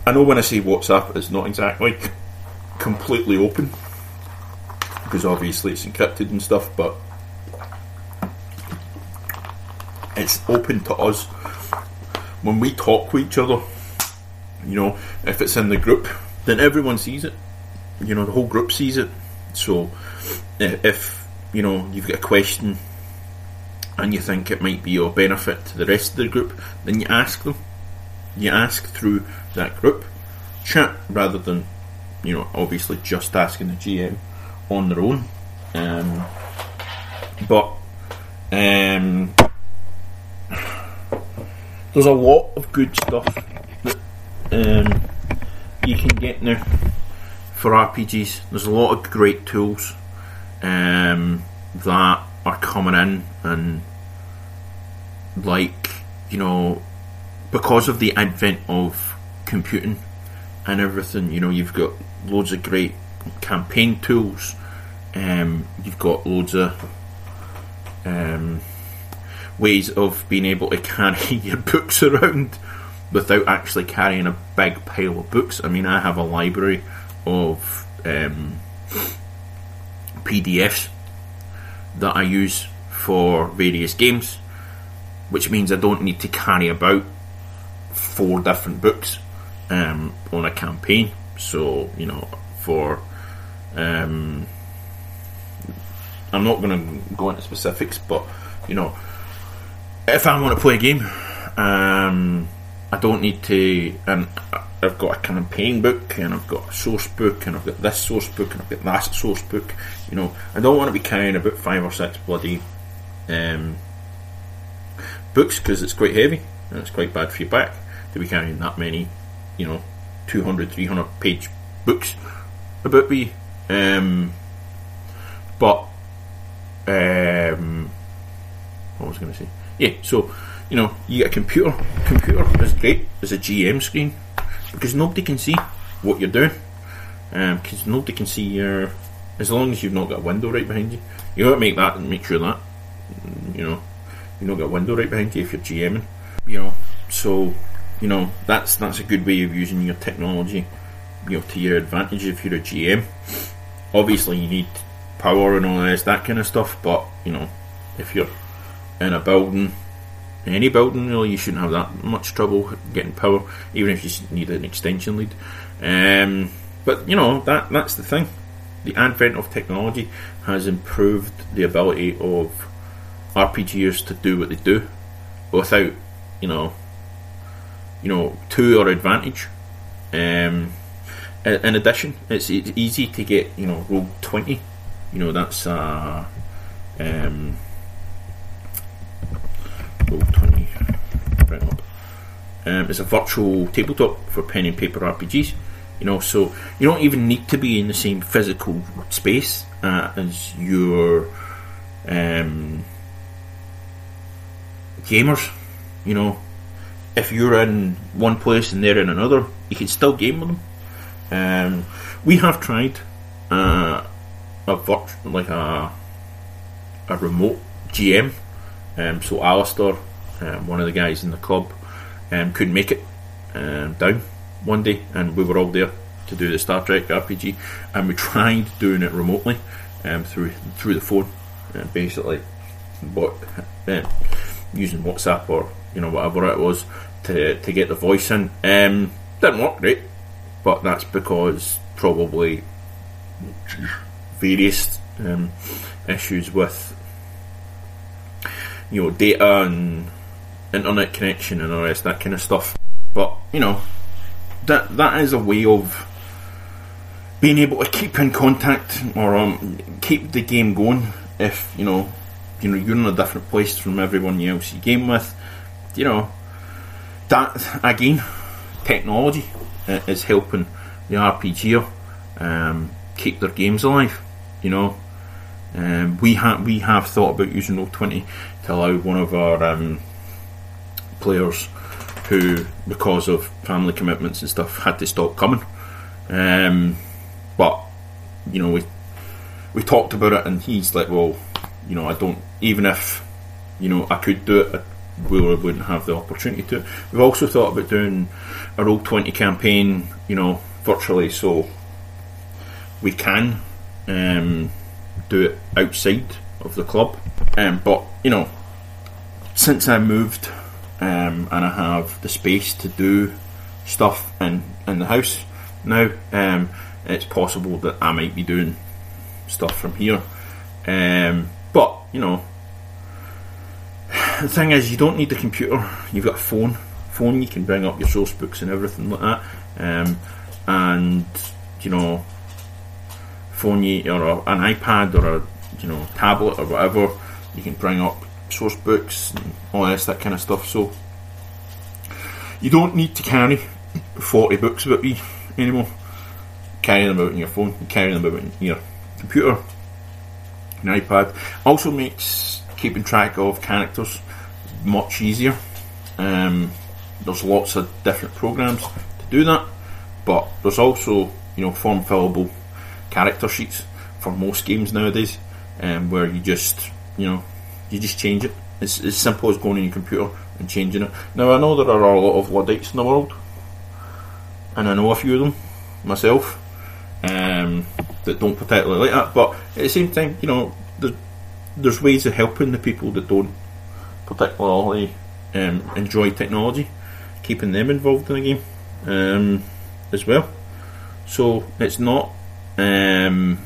I know when I say WhatsApp, it's not exactly completely open because obviously it's encrypted and stuff, but it's open to us when we talk with each other. You know, if it's in the group, then everyone sees it. You know, the whole group sees it. So if you know you've got a question and you think it might be of benefit to the rest of the group, then you ask them. You ask through that group chat rather than, you know, obviously just asking the GM on their own. Um, but um, there's a lot of good stuff that um, you can get now for RPGs. There's a lot of great tools um, that are coming in, and like you know, because of the advent of computing and everything, you know, you've got loads of great campaign tools. Um, you've got loads of um, ways of being able to carry your books around without actually carrying a big pile of books. I mean, I have a library of um, PDFs that I use for various games, which means I don't need to carry about four different books um, on a campaign. So, you know, for. Um, I'm not going to go into specifics, but, you know, if I want to play a game, um, I don't need to. And I've got a campaign book, and I've got a source book, and I've got this source book, and I've got that source book. You know, I don't want to be carrying about five or six bloody um, books because it's quite heavy and it's quite bad for your back to be carrying that many, you know, 200, 300 page books about me. Um, but um, what was I going to say? Yeah, so you know, you get a computer. Computer is great as a GM screen because nobody can see what you're doing. Because um, nobody can see your. As long as you've not got a window right behind you, you got to make that and make sure that you know you've not got a window right behind you if you're GMing. You know, so you know that's that's a good way of using your technology. You know, to your advantage if you're a GM. Obviously, you need power and all this that kind of stuff, but you know, if you're in a building, any building really, you shouldn't have that much trouble getting power, even if you need an extension lead. Um, but you know that that's the thing. The advent of technology has improved the ability of RPGers to do what they do without, you know, you know, to your advantage. Um, in addition, it's, it's easy to get you know roll twenty. You know that's uh, um, Roll20 bring up. Um, it's a virtual tabletop for pen and paper RPGs. You know, so you don't even need to be in the same physical space uh, as your um, gamers. You know, if you're in one place and they're in another, you can still game with them. Um, we have tried uh, a virtual, like a a remote GM um, so Alistair, um, one of the guys in the club, um, couldn't make it um, down one day, and we were all there to do the Star Trek RPG, and we tried doing it remotely um, through through the phone, uh, basically, uh, using WhatsApp or you know whatever it was to to get the voice in. Didn't work great, but that's because probably various um, issues with you know, data and internet connection and all that kind of stuff. But you know, that that is a way of being able to keep in contact or um, keep the game going. If you know, you know, you're in a different place from everyone else you game with. You know, that again, technology is helping the RPG um, keep their games alive. You know, um, we have we have thought about using Roll20 to allow one of our um, players who, because of family commitments and stuff, had to stop coming. Um, but you know we we talked about it, and he's like, well, you know, I don't even if you know I could do it, I wouldn't have the opportunity to. We've also thought about doing a Roll20 campaign, you know, virtually, so we can um, do it outside of the club. Um, but you know, since I moved um, and I have the space to do stuff in in the house now, um, it's possible that I might be doing stuff from here. Um, but you know, the thing is, you don't need the computer. You've got a phone. Phone, you can bring up your source books and everything like that. Um, and you know, phone you or an iPad or a you know tablet or whatever, you can bring up source books and all this that kind of stuff. So you don't need to carry forty books about you anymore. Carry them out on your phone, carry them out on your computer, an iPad. Also makes keeping track of characters much easier. Um, there's lots of different programs to do that, but there's also you know form fillable character sheets for most games nowadays, um, where you just you know you just change it. It's as simple as going on your computer and changing it. Now I know there are a lot of Luddites in the world, and I know a few of them myself um, that don't particularly like that. But at the same time, you know, there's, there's ways of helping the people that don't particularly um, enjoy technology, keeping them involved in the game um, as well. So it's not. Um,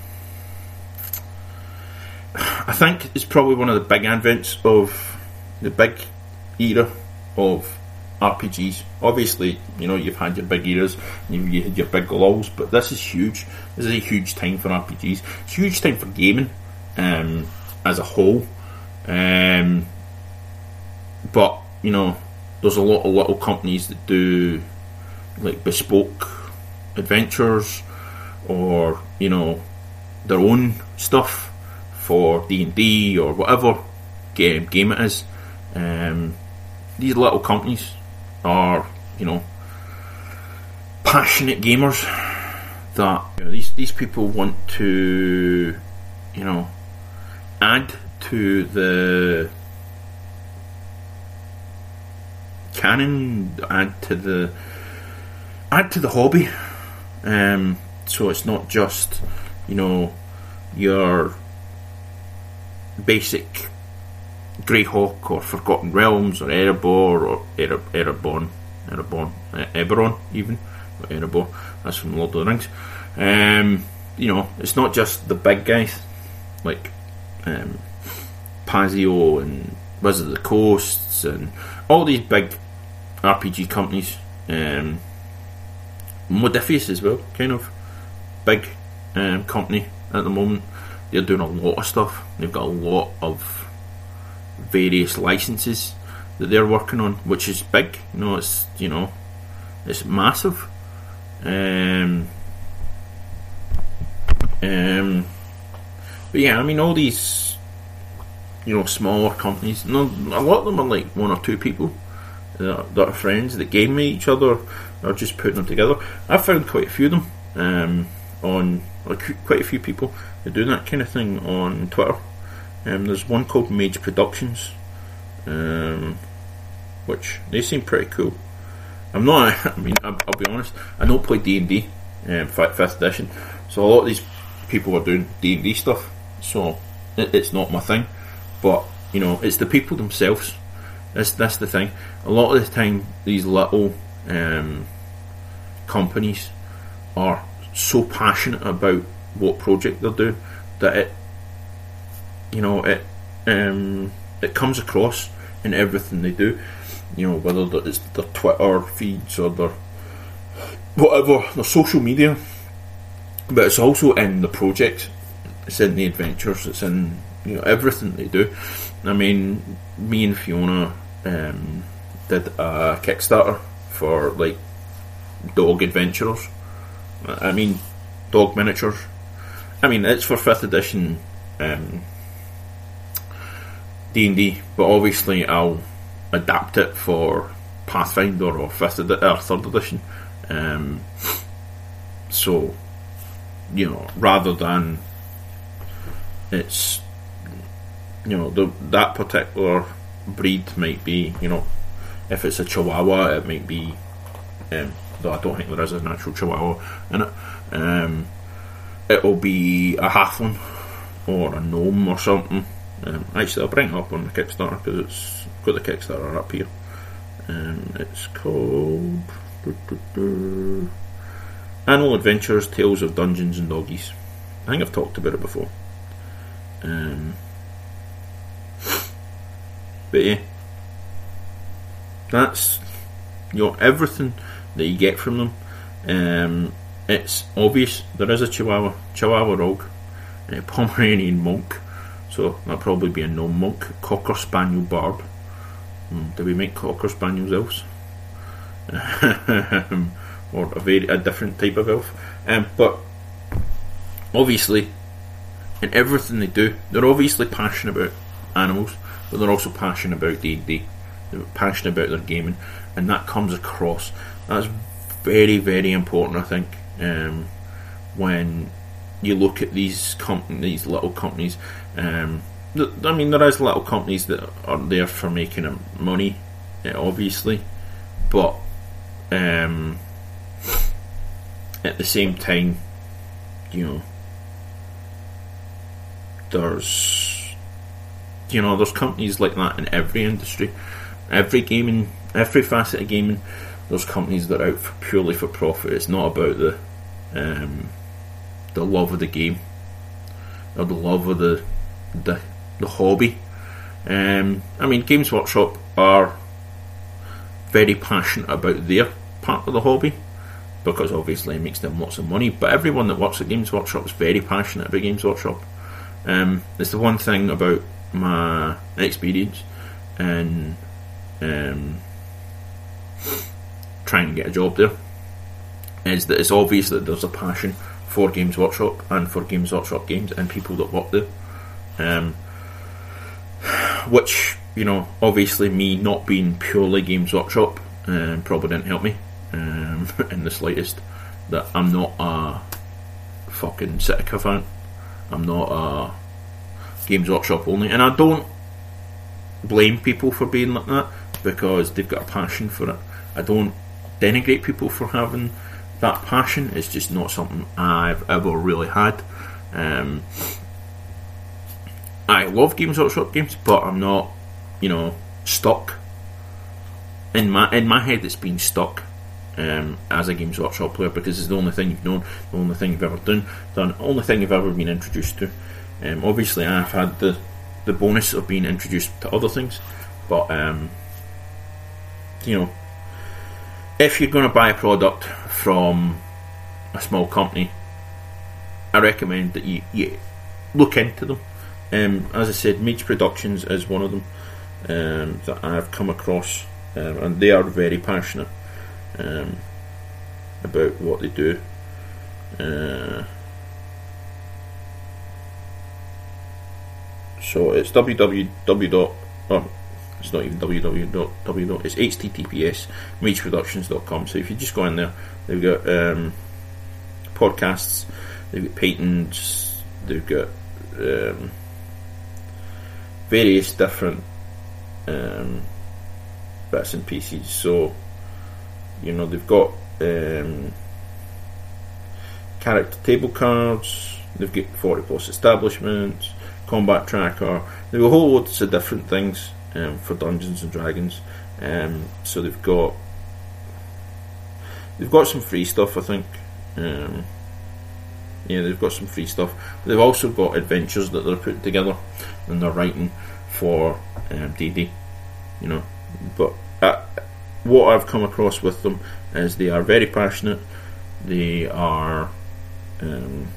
I think it's probably one of the big advents of the big era of RPGs. Obviously, you know you've had your big eras, you, you had your big lulls, but this is huge. This is a huge time for RPGs. It's a huge time for gaming um, as a whole. Um, but you know, there's a lot of little companies that do like bespoke adventures or you know their own stuff for D and D or whatever game game it is. Um, these little companies are you know passionate gamers that you know, these these people want to you know add to the canon, add to the add to the hobby. Um, so it's not just you know your basic Greyhawk or Forgotten Realms or Erebor or Ere- Ereborn, uh, Eberron even, or Erebor. That's from Lord of the Rings. Um, you know, it's not just the big guys like um, Paizo and Wizard of the Coasts and all these big RPG companies. Um, Modiphius as well, kind of big um, company at the moment. They're doing a lot of stuff. They've got a lot of various licenses that they're working on, which is big. You know, it's you know, it's massive. Um, um, but yeah, I mean, all these you know smaller companies. No, a lot of them are like one or two people that, that are friends that game with each other or just putting them together. I've found quite a few of them um, on quite a few people that do that kind of thing on Twitter. Um, there's one called Mage Productions, um, which they seem pretty cool. I'm not. I mean, I'll, I'll be honest. I don't play D and D, um, fifth edition, so a lot of these people are doing D and D stuff. So it, it's not my thing. But you know, it's the people themselves. That's that's the thing. A lot of the time, these little um, companies are so passionate about what project they're doing that it you know it um, it comes across in everything they do. You know whether it's their Twitter feeds or their whatever their social media, but it's also in the projects. It's in the adventures. It's in you know everything they do. I mean, me and Fiona um, did a Kickstarter for like dog adventurers. I mean, dog miniatures. I mean, it's for fifth edition um, D and D, but obviously I'll adapt it for Pathfinder or fifth edi- or third edition. Um, so you know, rather than it's you know the, that particular breed might be you know if it's a Chihuahua it might be um, though I don't think there is a natural Chihuahua in it. Um, it'll be a halfling or a gnome or something. Um, actually I'll bring it up on the Kickstarter because it's got the Kickstarter up here. Um, it's called Animal Adventures Tales of Dungeons and Doggies. I think I've talked about it before. Um, but yeah, that's you know everything that you get from them. Um, it's obvious there is a Chihuahua, Chihuahua Rogue, a Pomeranian Monk, so that'll probably be a gnome monk, Cocker Spaniel Barb. Mm, do we make Cocker Spaniels elves? or a very a different type of elf? Um, but obviously in everything they do. They're obviously passionate about animals, but they're also passionate about D&D. They're passionate about their gaming, and that comes across. That's very, very important, I think, um, when you look at these companies, these little companies. Um, th- I mean, there is little companies that are there for making money, obviously, but um, at the same time, you know, there's you know there's companies like that in every industry, every gaming, every facet of gaming. There's companies that are out for, purely for profit. It's not about the um, the love of the game or the love of the the, the hobby. Um, I mean, Games Workshop are very passionate about their part of the hobby because obviously it makes them lots of money. But everyone that works at Games Workshop is very passionate about Games Workshop. Um, it's the one thing about my experience in um, trying to get a job there is that it's obvious that there's a passion for Games Workshop and for Games Workshop games and people that work there. Um, which, you know, obviously me not being purely Games Workshop um, probably didn't help me um, in the slightest. That I'm not a fucking Sitica fan. I'm not a Games Workshop only, and I don't blame people for being like that because they've got a passion for it. I don't denigrate people for having that passion. It's just not something I've ever really had. Um, I love Games Workshop games, but I'm not, you know, stuck. In my in my head, it's been stuck um, as a Games Workshop player because it's the only thing you've known, the only thing you've ever done, the only thing you've ever been introduced to. Um, obviously, I've had the the bonus of being introduced to other things, but um, you know, if you're going to buy a product from a small company, I recommend that you, you look into them. Um, as I said, Mage Productions is one of them um, that I've come across, um, and they are very passionate um, about what they do. Uh, so it's www. Oh, it's not even www. It's https mageproductions.com. So if you just go in there, they've got um, podcasts, they've got patents, they've got um, various different um, bits and pieces. So you know they've got um, character table cards. They've got forty plus establishments, combat tracker. They've got a whole loads of different things um, for Dungeons and Dragons. Um, so they've got they've got some free stuff, I think. Um, yeah, they've got some free stuff. They've also got adventures that they're putting together and they're writing for um, DD. You know, but uh, what I've come across with them is they are very passionate. They are, um,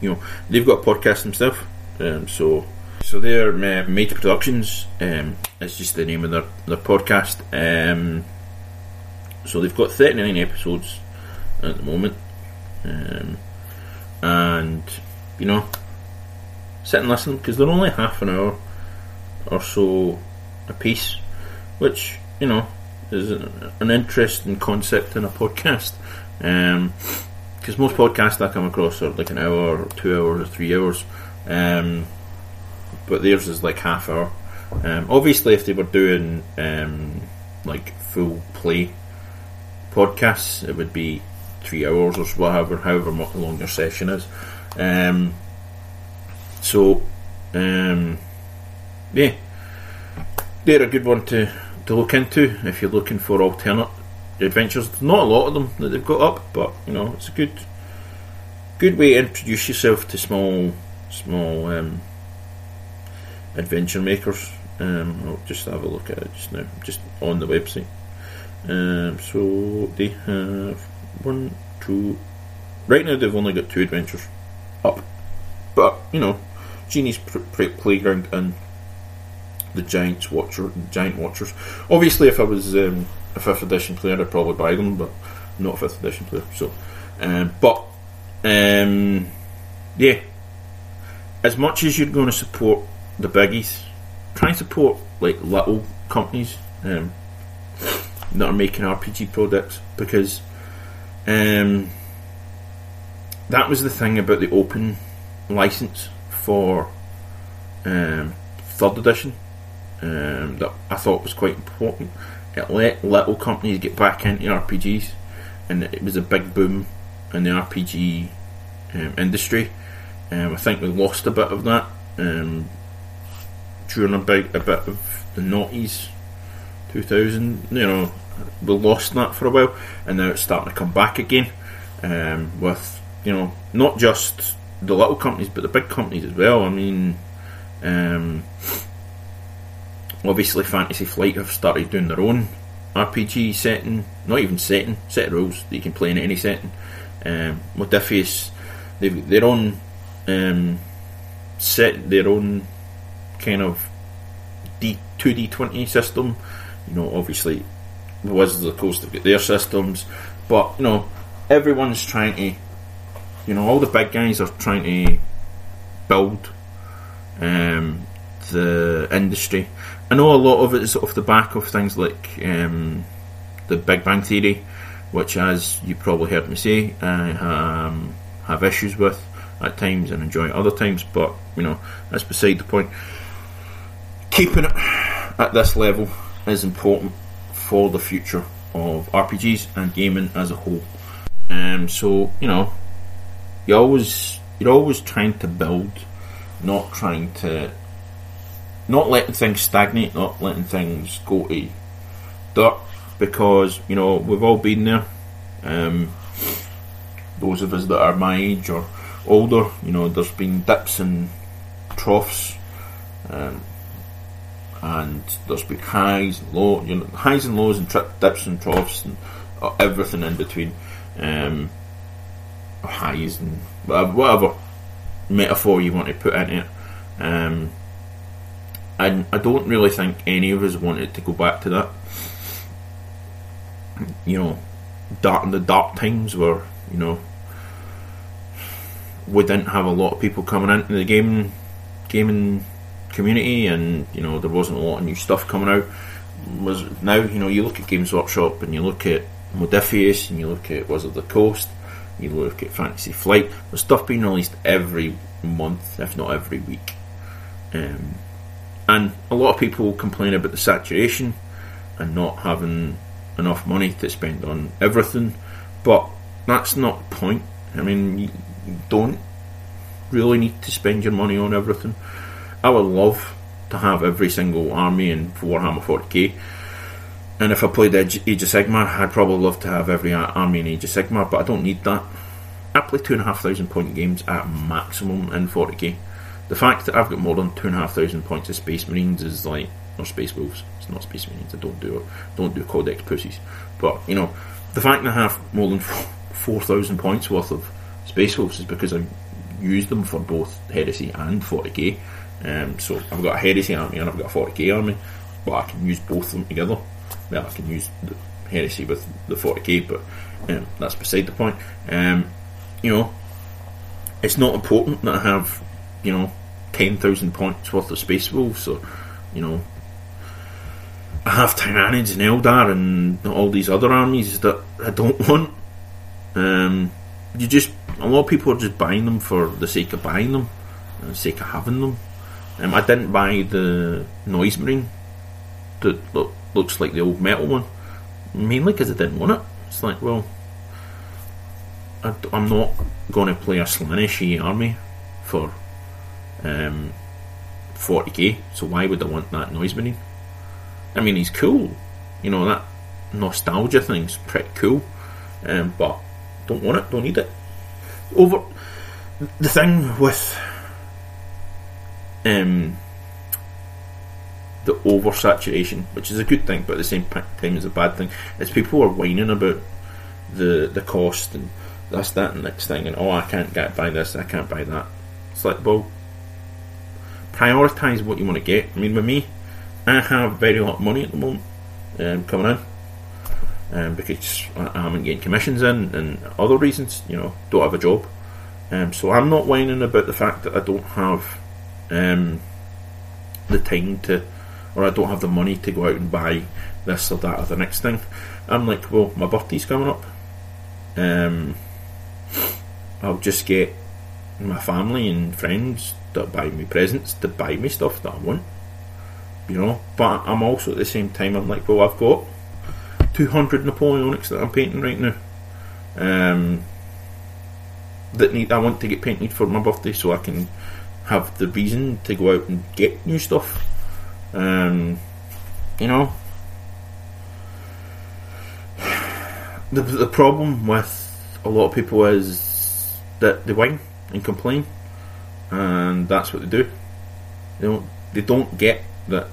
you know, they've got a podcast themselves. Um, so, so their uh, Mage Productions um, is just the name of their their podcast. Um, so they've got thirty nine episodes at the moment, um, and you know, sit and listen because they're only half an hour or so a piece, which you know, is an interesting concept in a podcast. Um, because most podcasts I come across are like an hour, two hours, or three hours, um, but theirs is like half hour. Um, obviously, if they were doing um, like full play podcasts, it would be three hours or whatever, however long your session is. Um, so, um, yeah, they're a good one to, to look into if you're looking for alternate adventures. Not a lot of them that they've got up, but you know it's a good good way to introduce yourself to small small um, adventure makers. Um, I'll just have a look at it just now, just on the website. Um, so they have one, two. Right now they've only got two adventures up, but you know, Genie's pr- Playground and the Giants Watcher, Giant Watchers. Obviously, if I was um, a fifth edition player, I'd probably buy them, but I'm not a fifth edition player. So, um, but um, yeah, as much as you're going to support the biggies, try and support like little companies um, that are making RPG products because um, that was the thing about the open license for um, third edition um, that I thought was quite important. It let little companies get back into RPGs, and it was a big boom in the RPG um, industry. Um, I think we lost a bit of that um, during about a bit of the noughties, 2000. You know, we lost that for a while, and now it's starting to come back again um, with you know not just the little companies but the big companies as well. I mean, um, obviously Fantasy Flight have started doing their own RPG setting, not even setting, set rules that you can play in any setting. Um, Modiphius, they've their own um, set, their own kind of D two D twenty system. You know, obviously Wizards of the Coast have got their systems, but you know, everyone's trying to, you know, all the big guys are trying to build um, the industry I know a lot of it is off the back of things like um, the Big Bang Theory, which, as you probably heard me say, I um, have issues with at times and enjoy other times. But you know, that's beside the point. Keeping it at this level is important for the future of RPGs and gaming as a whole. Um, so you know, you always you're always trying to build, not trying to not letting things stagnate, not letting things go to dirt, because you know we've all been there. Um, those of us that are my age or older, you know, there's been dips and troughs, um, and there's been highs and lows, you know, highs and lows and tri- dips and troughs and uh, everything in between, um, highs and whatever, whatever, metaphor you want to put in it. Um, and I don't really think any of us wanted to go back to that. You know, dark the dark times where you know we didn't have a lot of people coming into the gaming gaming community, and you know there wasn't a lot of new stuff coming out. Was now you know you look at Games Workshop and you look at Modiphius and you look at Wizard of the Coast, you look at Fantasy Flight. There's stuff being released every month, if not every week. Um, and a lot of people complain about the saturation and not having enough money to spend on everything, but that's not the point. I mean, you don't really need to spend your money on everything. I would love to have every single army in Warhammer 40k. And if I played Age of Sigmar, I'd probably love to have every army in Age of Sigmar, but I don't need that. I play two and a half thousand point games at maximum in 40k the fact that I've got more than two and a half thousand points of Space Marines is like or Space Wolves. It's not Space Marines. I don't do it. Don't do Codex pussies. But you know, the fact that I have more than four thousand points worth of Space Wolves is because I use them for both Heresy and 40k. Um, so I've got a Heresy army and I've got a 40k army, but I can use both of them together. Well, I can use the Heresy with the 40k, but um, that's beside the point. Um, you know, it's not important that I have you know, 10,000 points worth of Space Wolves, so, you know, I have Tyranids and Eldar and all these other armies that I don't want. Um, you just a lot of people are just buying them for the sake of buying them, and the sake of having them. Um, I didn't buy the Noise Marine that look, looks like the old metal one, mainly because I didn't want it. It's like, well, I, am not going to play a Slaaneshi army for um, 40k, so why would I want that Noise Marine? I mean, he's cool, you know, that nostalgia thing's pretty cool, um, but don't want it, don't need it. Over the thing with um, the oversaturation, which is a good thing, but at the same time is a bad thing, is people are whining about the the cost and that's that, and next thing, and oh, I can't get buy this, I can't buy that. It's like, well, prioritize what you want to get. I mean, with me, I have very lot of money at the moment um, coming in. Um, because I haven't getting commissions in and other reasons, you know, don't have a job. Um, so I'm not whining about the fact that I don't have um, the time to, or I don't have the money to go out and buy this or that or the next thing. I'm like, well, my birthday's coming up. Um, I'll just get my family and friends that buy me presents to buy me stuff that I want. You know, but I'm also at the same time I'm like, well, I've got 200 Napoleonics that I'm painting right now. Um, that need I want to get painted for my birthday so I can have the reason to go out and get new stuff. Um, you know, the the problem with a lot of people is that they whine and complain, and that's what they do. They don't they don't get that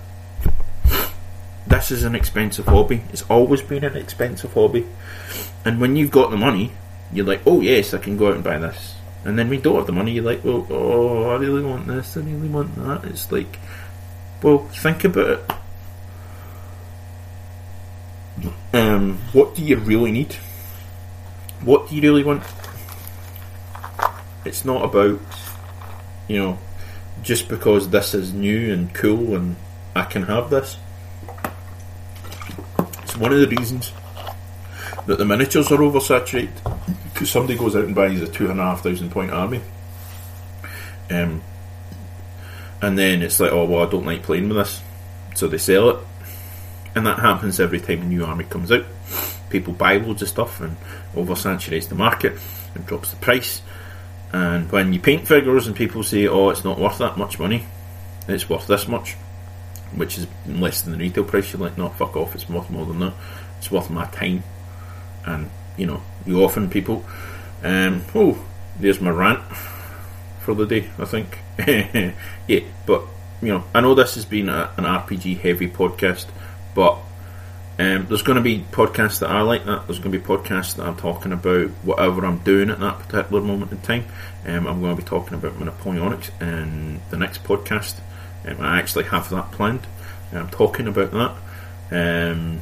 this is an expensive hobby. It's always been an expensive hobby, and when you've got the money, you're like, oh yes, I can go out and buy this. And then we don't have the money, you're like, well, oh, I really want this, I really want that. It's like, well, think about it. Um, what do you really need? What do you really want? It's not about, you know, just because this is new and cool and I can have this. One of the reasons that the miniatures are oversaturated because somebody goes out and buys a two and a half thousand point army, um, and then it's like, oh well, I don't like playing with this, so they sell it, and that happens every time a new army comes out. People buy loads of stuff and oversaturates the market and drops the price. And when you paint figures and people say, "Oh, it's not worth that much money," it's worth this much, which is less than the retail price. You're like, "No, fuck off! It's worth more than that. It's worth my time." And you know, you often people. Um, oh, there's my rant for the day. I think. yeah, but you know, I know this has been a, an RPG heavy podcast, but um, there's going to be podcasts that are like that. There's going to be podcasts that I'm talking about whatever I'm doing at that particular moment in time. Um, I'm going to be talking about my Napoleonics in the next podcast. Um, I actually have that planned. I'm talking about that. Um,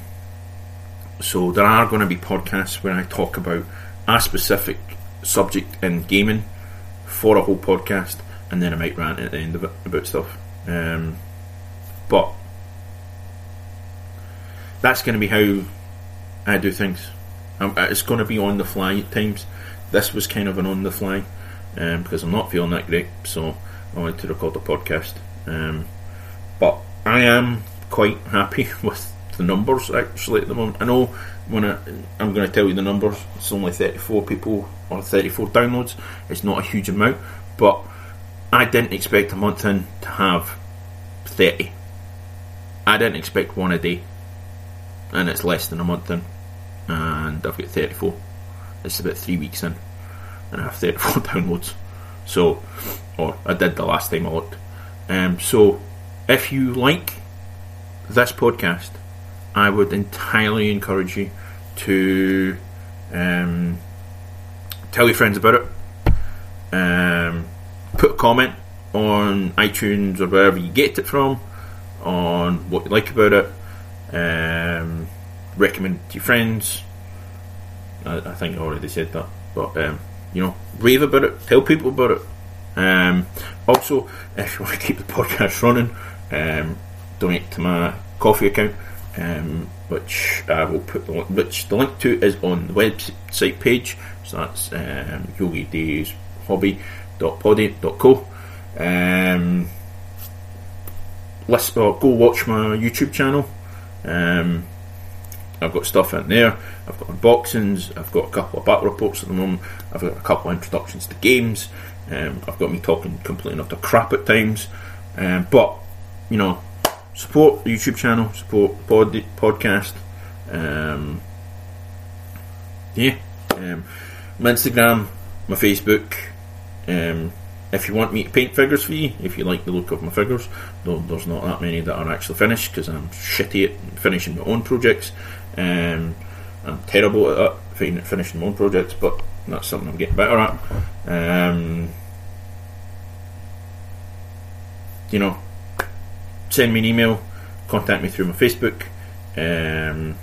so there are going to be podcasts where I talk about a specific subject in gaming for a whole podcast, and then I might rant at the end of it about stuff. Um, but that's going to be how I do things. Um, it's going to be on the fly at times. This was kind of an on the fly um, because I'm not feeling that great, so I wanted to record the podcast. Um, but I am quite happy with the numbers actually at the moment. I know when I, I'm going to tell you the numbers, it's only 34 people or 34 downloads. It's not a huge amount, but I didn't expect a month in to have 30. I didn't expect one a day, and it's less than a month in, and I've got 34. It's about three weeks in, and I have 34 downloads. So, or I did the last time I looked. Um, so, if you like this podcast, I would entirely encourage you to um, tell your friends about it. Um, put a comment on iTunes or wherever you get it from on what you like about it. Um, recommend to your friends. I, I, think I already said that, but um, you know, rave about it. Tell people about it. Um, also, if you want to keep the podcast running, um, donate to my Ko-fi account um, which I will put the link, which the link to is on the website page. So that's um, Yogi Days Hobby.poddy.co. Um, let's uh, go watch my YouTube channel. Um, I've got stuff in there. I've got unboxings. I've got a couple of battle reports at the moment. I've got a couple of introductions to games. Um, I've got me talking completely utter crap at times. Um, but you know, support the YouTube channel, support pod, podcast. Um, yeah, um, my Instagram, my Facebook. Um, if you want me to paint figures for you, if you like the look of my figures, though there's not that many that are actually finished because I'm shitty at finishing my own projects. Um, I'm terrible at that, finishing my own projects, but that's something I'm getting better at. Um, you know, send me an email, contact me through my Facebook, um,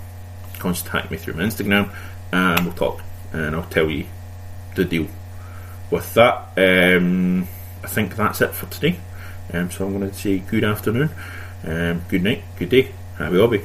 contact me through my Instagram, and we'll talk, and I'll tell you the deal. With that, um, I think that's it for today. Um, so I'm going to say good afternoon, um, good night, good day, happy hobby.